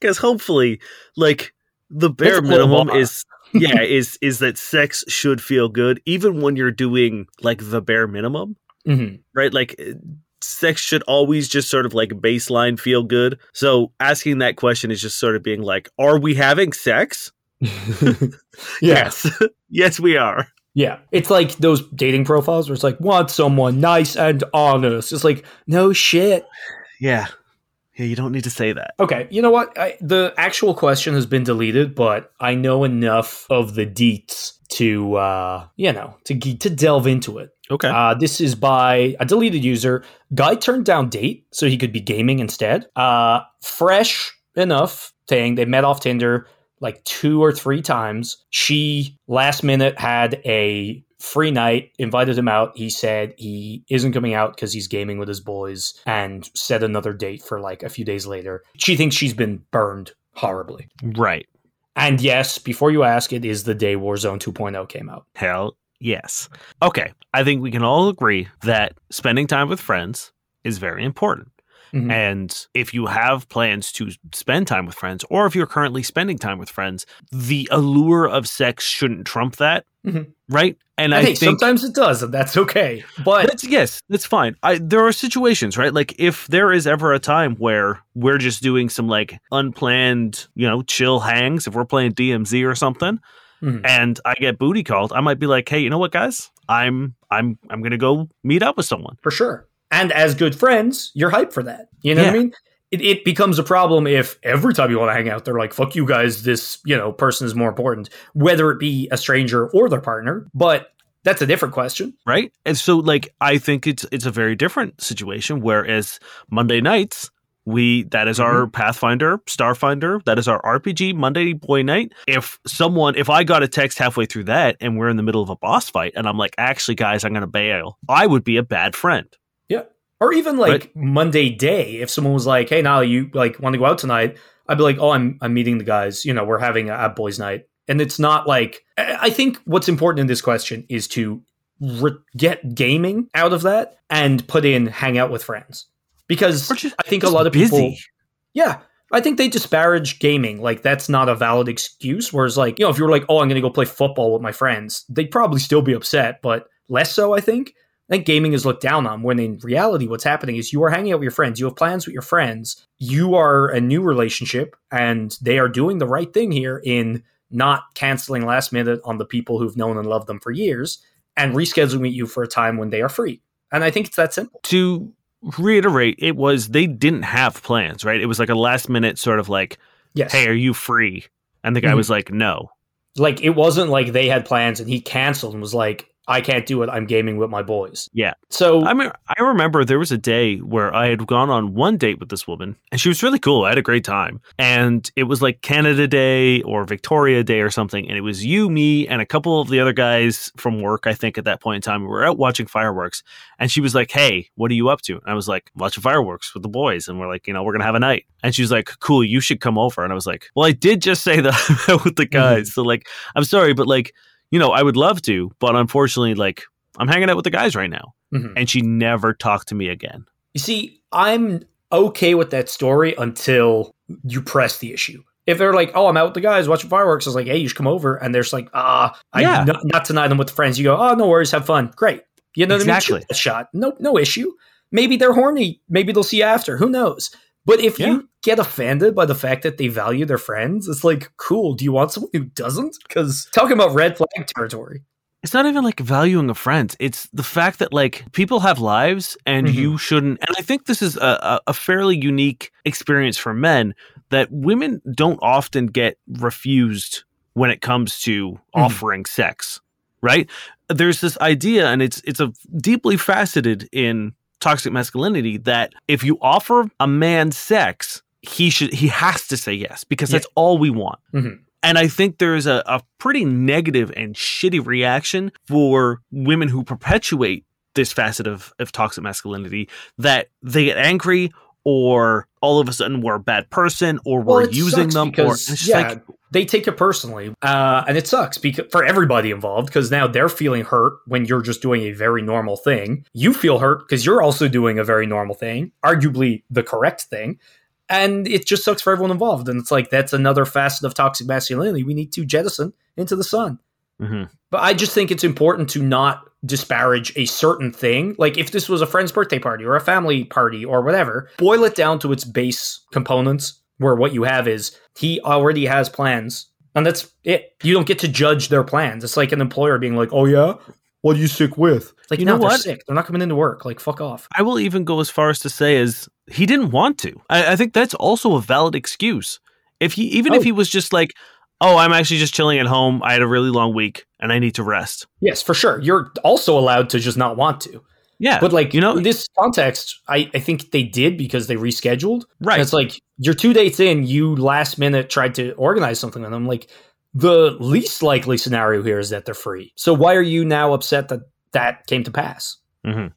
Because hopefully, like the bare low minimum is yeah is is that sex should feel good even when you're doing like the bare minimum, hmm right? Like eh, sex should always just sort of like baseline feel good. So asking that question is just sort of being like, are we having sex? Yes, yes, we are. Yeah. It's like those dating profiles where it's like, want someone nice and honest. It's like, no shit. Yeah, yeah. You don't need to say that. Okay, you know what? I, the actual question has been deleted, but I know enough of the deets to, uh, you know, to to delve into it. Okay. Uh, this is by a deleted user. Guy turned down date so he could be gaming instead. Uh, fresh enough thing. They met off Tinder like two or three times. She last minute had a free night, invited him out. He said he isn't coming out because he's gaming with his boys and set another date for like a few days later. She thinks she's been burned horribly. right. And yes, before you ask, it is the day Warzone 2.0 came out. Hell yes. Okay. I think we can all agree that spending time with friends is very important. Mhm. And if you have plans to spend time with friends, or if you're currently spending time with friends, the allure of sex shouldn't trump that. Mhm. Right. And And I hey, think sometimes it does, and that's okay. But that's yes, that's fine. I there are situations, right? Like if there is ever a time where we're just doing some like unplanned, you know, chill hangs, if we're playing DMZ or something, Mhm. and I get booty called, I might be like, hey, you know what, guys? I'm I'm I'm gonna go meet up with someone. for sure. And as good friends, you're hyped for that. You know what I mean? It, it becomes a problem if every time you want to hang out, they're like, fuck you guys, this, you know, person is more important, whether it be a stranger or their partner. But that's a different question. right? And so like I think it's it's a very different situation. Whereas Monday nights, we that is our mm-hmm. Pathfinder, Starfinder, that is our RPG Monday boy night. If someone if I got a text halfway through that and we're in the middle of a boss fight and I'm like, actually guys, I'm gonna bail, I would be a bad friend. Or even like Monday day, if someone was like, hey, now you like want to go out tonight, I'd be like, oh, I'm, I'm meeting the guys, you know, we're having a, a boys night. And it's not like, I I think what's important in this question is to re- get gaming out of that and put in hang out with friends. Because just- I think a lot of busy. people, yeah, I think they disparage gaming. Like that's not a valid excuse. Whereas like, you know, if you were like, oh, I'm gonna go play football with my friends, they'd probably still be upset, but less so, I think. I think gaming is looked down on when in reality what's happening is you are hanging out with your friends, you have plans with your friends, you are a new relationship, and they are doing the right thing here in not canceling last minute on the people who've known and loved them for years and rescheduling with you for a time when they are free. And I think it's that simple. To reiterate, it was they didn't have plans, right? It was like a last minute sort of like, Yes. hey, are you free? And the guy Mhm. was like, no. like it wasn't like they had plans and he canceled and was like, I can't do it. I'm gaming with my boys. Yeah. So I mean, I remember there was a day where I had gone on one date with this woman, and she was really cool. I had a great time, and it was like Canada Day or Victoria Day or something, and it was you, me, and a couple of the other guys from work. I think at that point in time, we were out watching fireworks, and she was like, "Hey, what are you up to?" And I was like, "Watching fireworks with the boys," and we're like, "You know, we're gonna have a night." And she was like, "Cool, you should come over." And I was like, "Well, I did just say that with the mm-hmm. guys, so like, I'm sorry, but like." You know, I would love to, but unfortunately, like, I'm hanging out with the guys right now Mhm. and she never talked to me again. You see, I'm okay with that story until you press the issue. If they're like, "Oh, I'm out with the guys watching fireworks," I was like, "Hey, you should come over," and they're just like, "Ah, I Yeah. not, not tonight. I'm with the friends." You go, "Oh, no worries, have fun, great." You know what I Exactly. mean? Shoot that shot, no, no issue. Maybe they're horny. Maybe they'll see you after. Who knows? But if Yeah. you get offended by the fact that they value their friends, it's like, cool. Do you want someone who doesn't? Because talking about red flag territory. It's not even like valuing a friend. It's the fact that like people have lives and Mhm. you shouldn't. And I think this is a, a, a fairly unique experience for men that women don't often get refused when it comes to offering sex, right? There's this idea, and it's it's a deeply faceted in toxic masculinity that if you offer a man sex, he should he has to say yes because Yeah. that's all we want. Mhm. And I think there's a, a pretty negative and shitty reaction for women who perpetuate this facet of, of toxic masculinity that they get angry or all of a sudden we're a bad person or we're Well, using them or because, just yeah, like they take it personally, uh, and it sucks because for everybody involved because now they're feeling hurt when you're just doing a very normal thing. You feel hurt because you're also doing a very normal thing, arguably the correct thing, and it just sucks for everyone involved. And it's like that's another facet of toxic masculinity we need to jettison into the sun. Mhm. But I just think it's important to not disparage a certain thing. Like if this was a friend's birthday party or a family party or whatever, boil it down to its base components where what you have is he already has plans and that's it. You don't get to judge their plans. It's like an employer being like, "Oh yeah, what are you sick with?" Like, You no, know they're what? sick. They're not coming into work. Like, fuck off. I will even go as far as to say as he didn't want to. I, I think that's also a valid excuse. If he even Oh. if he was just like, Oh, I'm actually just chilling at home. I had a really long week and I need to rest. Yes, for sure. You're also allowed to just not want to. Yeah. But like, you know, in this context, I, I think they did because they rescheduled. right. It's like you're two dates in, you last minute tried to organize something with them. Like the least likely scenario here is that they're free. So why are you now upset that that came to pass? Mhm.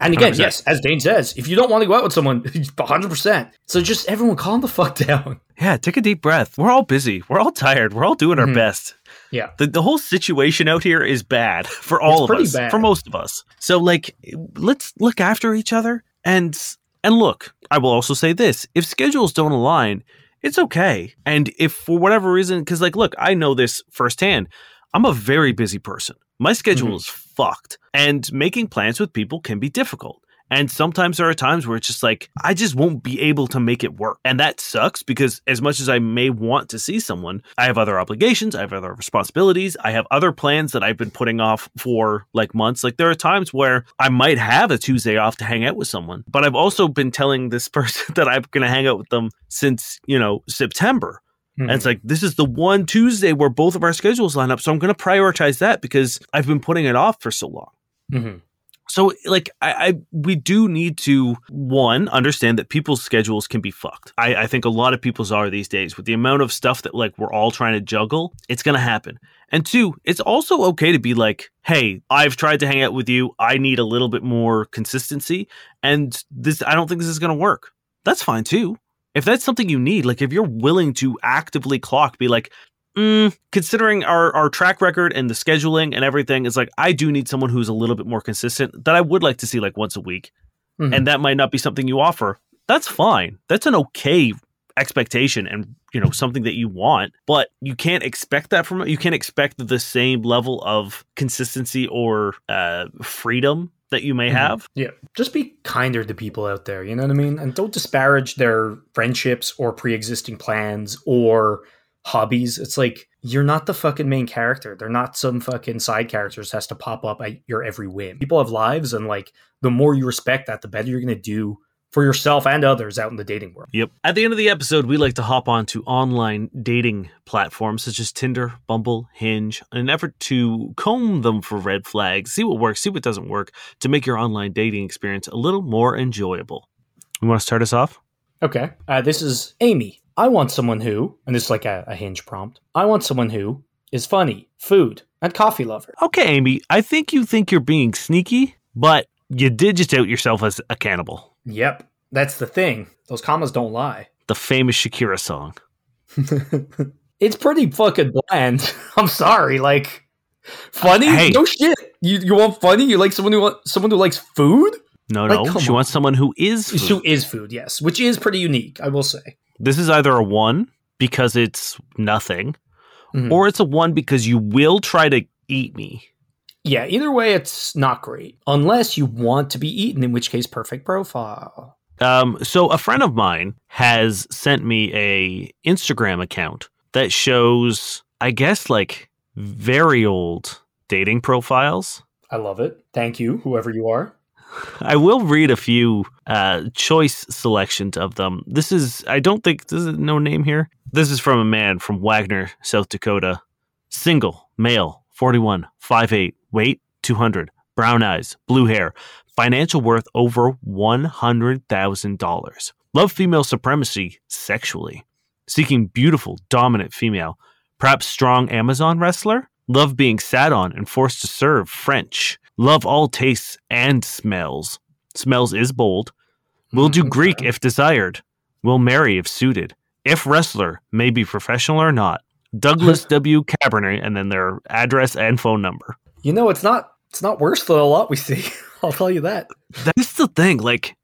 And again, 100%. yes, as Dane says, if you don't want to go out with someone, 100%. So just everyone calm the fuck down. Yeah, take a deep breath. We're all busy. We're all tired. We're all doing our Mhm. best. Yeah. The, the whole situation out here is bad for all of pretty us, bad. for most of us. So like let's look after each other and and look, I will also say this, if schedules don't align, it's okay. And if for whatever reason cuz like look, I know this firsthand. I'm a very busy person. My schedule Mhm. is fucked and making plans with people can be difficult. And sometimes there are times where it's just like, I just won't be able to make it work. And that sucks because as much as I may want to see someone, I have other obligations, I have other responsibilities, I have other plans that I've been putting off for like months. Like there are times where I might have a Tuesday off to hang out with someone, but I've also been telling this person that I'm going to hang out with them since, you know, September. And it's like, this is the one Tuesday where both of our schedules line up. So I'm going to prioritize that because I've been putting it off for so long. Mhm. So, like, I, I we do need to one understand that people's schedules can be fucked. I, I think a lot of people's are these days with the amount of stuff that like we're all trying to juggle. It's gonna happen. And two, it's also okay to be like, hey, I've tried to hang out with you. I need a little bit more consistency, and this I don't think this is gonna work. That's fine too. If that's something you need, like if you're willing to actively clock, be like, mm, considering our, our track record and the scheduling and everything, is like I do need someone who's a little bit more consistent that I would like to see like once a week. Mhm. And that might not be something you offer. That's fine. That's an okay expectation and you know something that you want but you can't expect that from it you can't expect the same level of consistency or uh, freedom that you may Mhm. have Yeah. Just be kinder to people out there, you know what I mean? And don't disparage their friendships or pre existing plans or hobbies. It's like you're not the fucking main character. They're not some fucking side characters has to pop up at your every whim. People have lives and like the more you respect that, the better you're gonna do for yourself and others out in the dating world. Yep. At the end of the episode, we like to hop on to online dating platforms such as Tinder, Bumble, Hinge, in an effort to comb them for red flags, see what works, see what doesn't work, to make your online dating experience a little more enjoyable. You want to start us off? Okay. Uh, this is Amy. I want someone who, and this is like a, a hinge prompt. I want someone who is funny, food, and coffee lover. Okay, Amy, I think you think you're being sneaky, but you did just out yourself as a cannibal. Yep, that's the thing. Those commas don't lie. The famous Shakira song. it's pretty fucking bland. I'm sorry. Like funny? Hey. No shit. You you want funny? You like someone who want, someone who likes food? No, Like, no. She on. wants someone who is food. Who is food? Yes, which is pretty unique. I will say. This is either a one because it's nothing, Mhm. or it's a one because you will try to eat me. Yeah. Either way, it's not great unless you want to be eaten. In which case, perfect profile. Um, so a friend of mine has sent me a Instagram account that shows, I guess, like very old dating profiles. I love it. Thank you, whoever you are. I will read a few uh, choice selections of them. This is, I don't think, this is no name here. This is from a man from Wagner, South Dakota. Single, male, 41, 5'8, weight, 200, brown eyes, blue hair, financial worth over $100,000. Love female supremacy sexually. Seeking beautiful, dominant female. Perhaps strong Amazon wrestler? Love being sat on and forced to serve French. Love all tastes and smells. Smells is bold. Will do mm, Okay. Greek if desired. Will marry if suited. If wrestler, may be professional or not. Douglas W. Cabernet, and then their address and phone number. You know, it's not it's not worse than a lot we see. I'll tell you that. That's the thing. Like,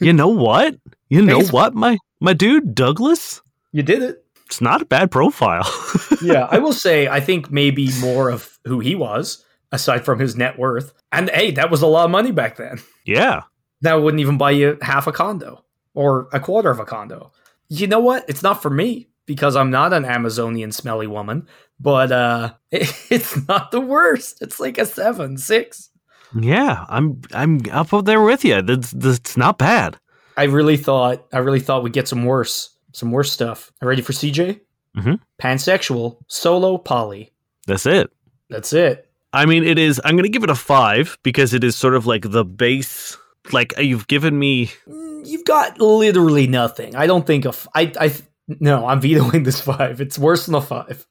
you know what? You know what? My my dude Douglas. You did it. It's not a bad profile. yeah, I will say I think maybe more of who he was, aside from his net worth. And hey, that was a lot of money back then. yeah. That wouldn't even buy you half a condo or a quarter of a condo. You know what? It's not for me because I'm not an Amazonian smelly woman, but uh it's not the worst. It's like a seven, six. Yeah. I'm I'm up there with you. That's that's not bad. I really thought I really thought we'd get some worse, some worse stuff. Ready for CJ? Mhm. Pansexual, solo, poly. That's it. That's it. I mean, it is. I'm going to give it a five because it is sort of like the base. Like uh, you've given me. Mm, You've got literally nothing. I don't think a f- I I no, I'm vetoing this five. It's worse than a five.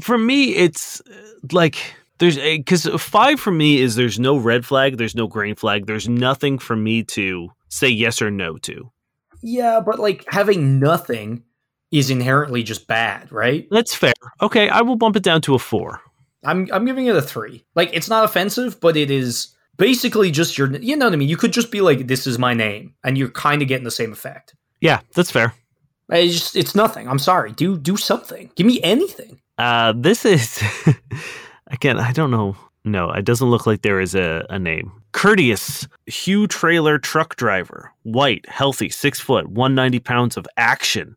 For me, it's uh, like there's a because five for me is there's no red flag, there's no green flag, there's nothing for me to say yes or no to. Yeah, but like having nothing is inherently just bad, right? That's fair. Okay, I will bump it down to a four. I'm I'm giving it a three. Like it's not offensive, but it is basically just your. You know what I mean? You could just be like, "This is my name," and you're kind of getting the same effect. Yeah, that's fair. It's just it's nothing. I'm sorry. Do do something. Give me anything. Uh, this is again. I don't know. No, it doesn't look like there is a, a name. Courteous Hugh trailer truck driver, white, healthy, six foot, one ninety pounds of action,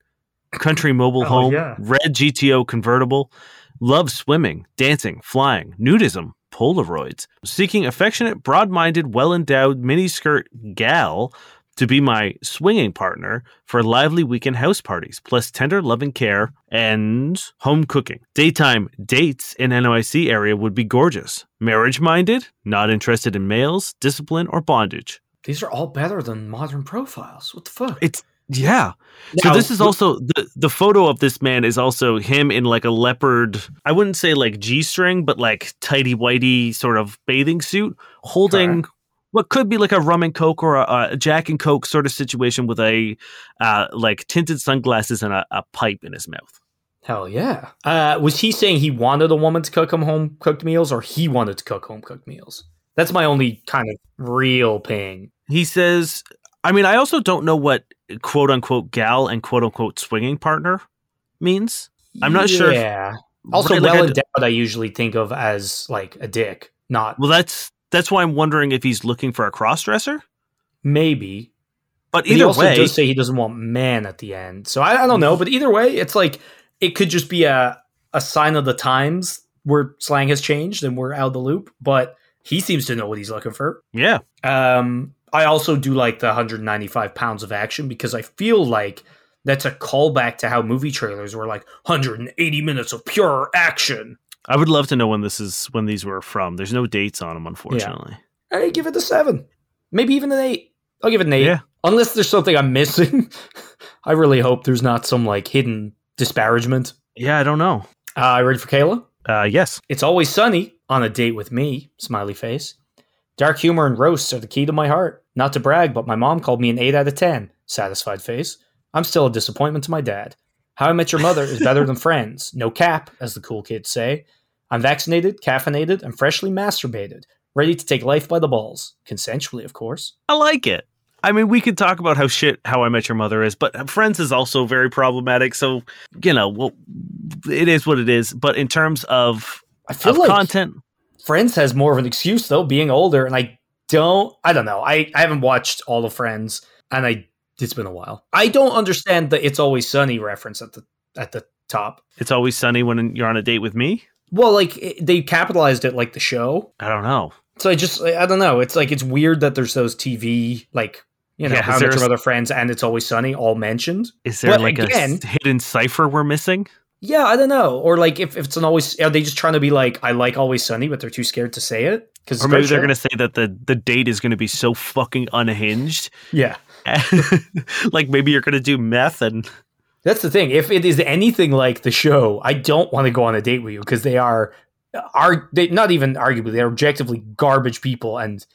country mobile Oh, home, yeah. red GTO convertible, loves swimming, dancing, flying, nudism, Polaroids, seeking affectionate, broad minded, well endowed miniskirt gal to be my swinging partner for lively weekend house parties, plus tender loving care and home cooking. Daytime dates in NYC area would be gorgeous. Marriage minded, not interested in males, discipline, or bondage. These are all better than modern profiles. What the fuck? It's yeah. So this is also the the photo of this man is also him in like a leopard. I wouldn't say like g string, but like tidy whitey sort of bathing suit, holding what could be like a rum and coke or a, a Jack and Coke sort of situation with a uh, like tinted sunglasses and a, a pipe in his mouth. Hell yeah. Uh, was he saying he wanted a woman to cook him home cooked meals, or he wanted to cook home cooked meals? That's my only kind of real ping. He says, I mean, I also don't know what quote unquote gal and quote unquote swinging partner means. I'm not sure. Yeah. Also, Right, well I d- endowed, I usually think of as like a dick, not Well, that's that's why I'm wondering if he's looking for a cross dresser. maybe. But But he either also way, does say he doesn't want man at the end. So I, I don't know. But either way, it's like it could just be a a sign of the times where slang has changed and we're out of the loop. But he seems to know what he's looking for. yeah, Um, I also do like the 195 pounds of action because I feel like that's a callback to how movie trailers were like 180 minutes of pure action. I would love to know when this is when these were from. There's no dates on them, unfortunately. I give it a seven, maybe even an eight. I'll give it an eight, Yeah. unless there's something I'm missing. I really hope there's not some like hidden disparagement. Yeah, I don't know. Uh, ready for Kayla? Uh, yes, It's always sunny on a date with me. Smiley face. Dark humor and roasts are the key to my heart. Not to brag, but my mom called me an 8 out of 10. Satisfied face. I'm still a disappointment to my dad. How I Met Your Mother is better than Friends. No cap, as the cool kids say. I'm vaccinated, caffeinated, and freshly masturbated. Ready to take life by the balls. Consensually, of course. I like it. I mean, we could talk about how shit How I Met Your Mother is, but Friends is also very problematic. So you know, well, it is what it is. But in terms of, I feel of like content, Friends has more of an excuse, though, being older, and I don't, I don't know. I, I haven't watched all of Friends, and I, it's been a while. I don't understand the It's Always Sunny reference at the, at the top. it's always sunny when you're on a date with me. Well, like it, they capitalized it like the show. I don't know. So I just I don't know. It's like it's weird that there's those TV like you know Yeah, How is I Met there Your a- Mother Friends and It's Always Sunny all mentioned. Is there But like a again- s- hidden cipher we're missing? Yeah, I don't know. Or like if, if it's an always are they just trying to be like I like Always Sunny, but they're too scared to say it because Or maybe they're going to say that the, the date is going to be so fucking unhinged. yeah. like maybe you're going to do meth and That's the thing. If it is anything like the show, I don't want to go on a date with you because they are are they not even arguably they're objectively garbage people and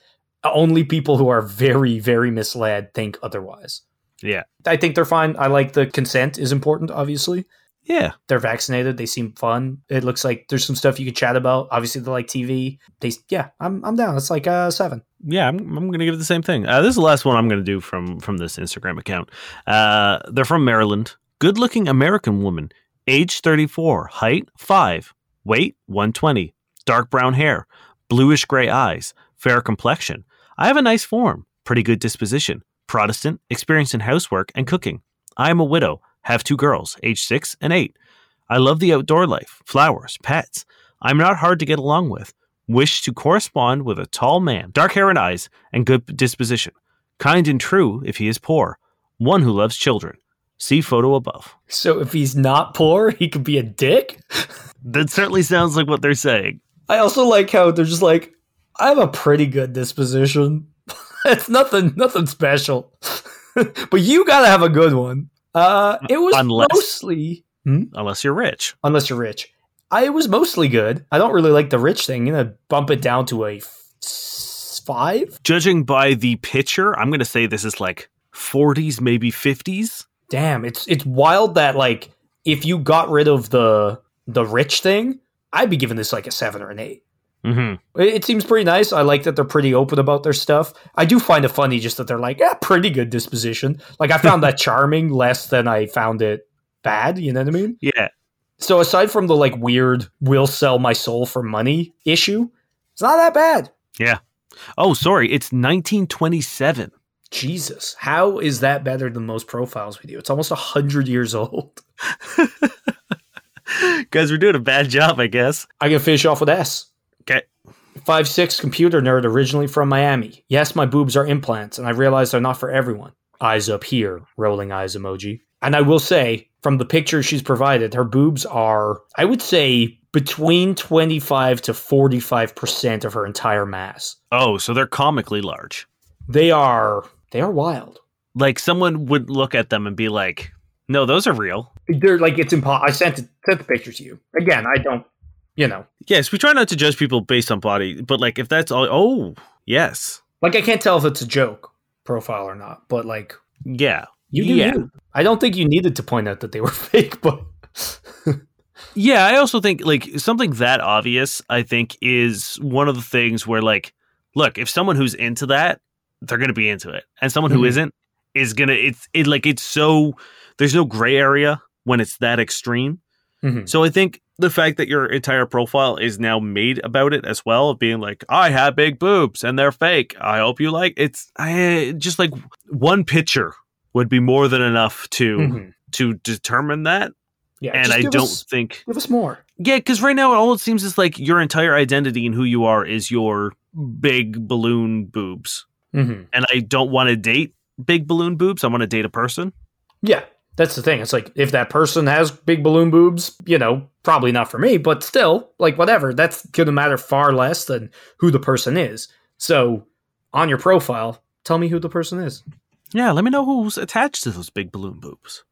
only people who are very very misled think otherwise. yeah. I think they're fine. I like the consent is important obviously. Yeah. They're vaccinated, they seem fun. It looks like there's some stuff you could chat about. Obviously they like TV. They yeah, I'm I'm down. It's like uh 7. Yeah, I'm, I'm going to give it the same thing. Uh, this is the last one I'm going to do from from this Instagram account. Uh, they're from Maryland. Good looking American woman, age 34, height 5, weight 120, dark brown hair, bluish gray eyes, fair complexion. I have a nice form, pretty good disposition, Protestant, experienced in housework and cooking. I am a widow, have two girls, age 6 and 8. I love the outdoor life, flowers, pets. I'm not hard to get along with. Wish to correspond with a tall man, dark hair and eyes, and good disposition. Kind and true if he is poor. One who loves children. See photo above. So if he's not poor, he could be a dick? That certainly sounds like what they're saying. I also like how they're just like, I have a pretty good disposition. it's nothing, nothing special, but you gotta have a good one. Uh, it was Unless- mostly, Hmm? Unless you're rich. unless you're rich. I it was mostly good. I don't really like the rich thing. I'm gonna bump it down to a five. Judging by the picture, I'm going to say this is like 40s, maybe 50s. Damn, it's it's wild that like if you got rid of the the rich thing, I'd be giving this like a seven or an eight. Mm-hmm. It, it seems pretty nice. I like that they're pretty open about their stuff. I do find it funny just that they're like, yeah, pretty good disposition. Like I found that charming less than I found it bad. You know what I mean? Yeah. So aside from the like weird "will sell my soul for money" issue, it's not that bad. Yeah. Oh, sorry. It's 1927. Jesus, how is that better than most profiles we do? It's almost hundred years old. Guys, we're doing a bad job, I guess. I can finish off with S. Okay. Five six computer nerd originally from Miami. Yes, my boobs are implants, and I realize they're not for everyone. Eyes up here, rolling eyes emoji. And I will say, from the picture she's provided, her boobs are, I would say, between 25 to 45% of her entire mass. Oh, so they're comically large. They are, they are wild. Like someone would look at them and be like, no, those are real. They're like, it's impossible. I sent, it, sent the picture to you. Again, I don't, you know, Yes, we try not to judge people based on body, but like if that's all, oh, yes. like I can't tell if it's a joke profile or not, but like, Yeah. you do Yeah. you. I don't think you needed to point out that they were fake, but Yeah, I also think like something that obvious, I think, is one of the things where like, look, if someone who's into that, they're gonna be into it. And someone who Mhm. isn't, is gonna it's it like it's so there's no gray area when it's that extreme. Mhm. So I think the fact that your entire profile is now made about it as well, of being like, I have big boobs and they're fake. I hope you like it's I just like one picture would be more than enough to Mhm. to determine that. Yeah, and I don't us- think give us more. yeah, because right now it all it seems is like your entire identity and who you are is your big balloon boobs. hmm And I don't want to date big balloon boobs. I want to date a person. Yeah, that's the thing. It's like if that person has big balloon boobs, you know, probably not for me, but still, like whatever. That's gonna matter far less than who the person is. So on your profile, tell me who the person is. Yeah, let me know who's attached to those big balloon boobs.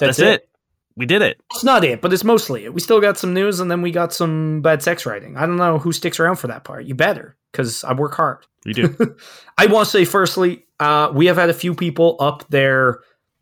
That's, That's, it. We did it. It's not it, but it's mostly it. We still got some news, and then we got some bad sex writing. I don't know who sticks around for that part. You better, because I work hard. We do. I want to say, firstly, uh, we have had a few people up their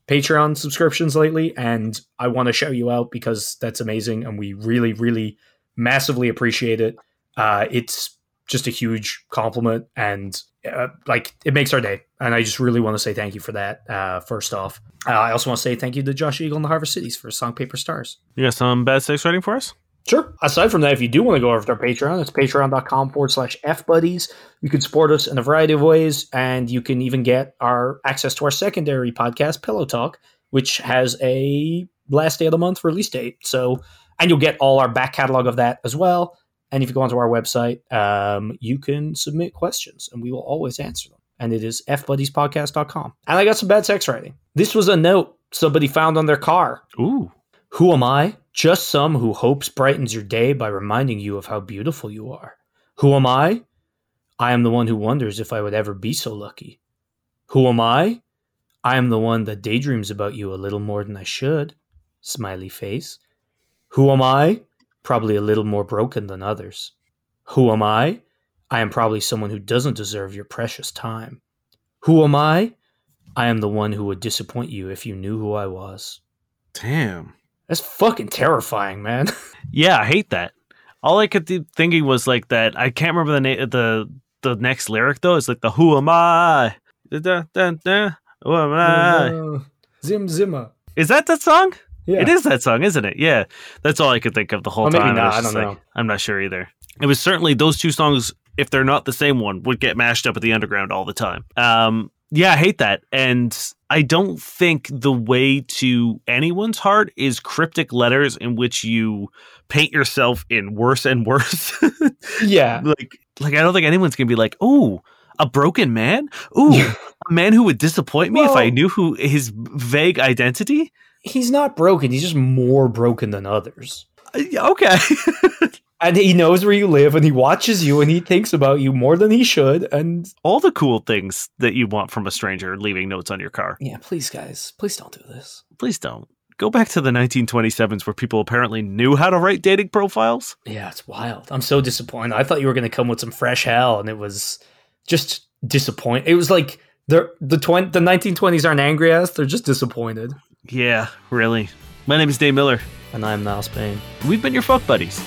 Patreon subscriptions lately, and I want to shout you out because that's amazing, and we really, really massively appreciate it. Uh, it's just a huge compliment, and uh, like it makes our day. And I just really want to say thank you for that. Uh, first off, uh, I also want to say thank you to Josh Eagle and the Harvest Cities for Song Paper Stars. you got some bad sex writing for us? Sure. Aside from that, if you do want to go over to our Patreon, it's patreon.com forward slash fbuddies. You can support us in a variety of ways, and you can even get our access to our secondary podcast, Pillow Talk, which has a last day of the month release date. So, and you'll get all our back catalog of that as well. And if you go onto our website, um, you can submit questions, and we will always answer them. And it is fbuddiespodcast.com. And I got some bad sex writing. This was a note somebody found on their car. Ooh. Who am I? Just some who hopes brightens your day by reminding you of how beautiful you are. Who am I? I am the one who wonders if I would ever be so lucky. Who am I? I am the one that daydreams about you a little more than I should. Smiley face. Who am I? Probably a little more broken than others. Who am I? I am probably someone who doesn't deserve your precious time. Who am I? I am the one who would disappoint you if you knew who I was. Damn. That's fucking terrifying, man. Yeah, I hate that. All I could be thinking was like that. I can't remember the na- the the next lyric though. It's like the "Who am I?" Da, da, da, da. Who am I? Zim Zimmer. Is that that song? Yeah. It is that song, isn't it? Yeah, that's all I could think of the whole Or maybe time. not, was I don't like, know. I'm not sure either. It was certainly those two songs. If they're not the same one, would get mashed up at the underground all the time. Um, yeah, I hate that, and I don't think the way to anyone's heart is cryptic letters in which you paint yourself in worse and worse. Yeah. like, like I don't think anyone's gonna be like, oh, a broken man. Ooh, a man who would disappoint me if I knew who his vague identity. He's not broken. He's just more broken than others. Uh, Okay. And he knows where you live and he watches you and he thinks about you more than he should. And All the cool things that you want from a stranger leaving notes on your car. yeah, please, guys, please don't do this. Please don't. Go back to the 1927s where people apparently knew how to write dating profiles. Yeah, it's wild. I'm so disappointed. I thought you were going to come with some fresh hell, and it was just disappointing. It was like the the twen- the 1920s aren't angry ass; they're just disappointed. Yeah, really. My name is Dane Miller. And I'm Niall Spain. We've been your fuck buddies.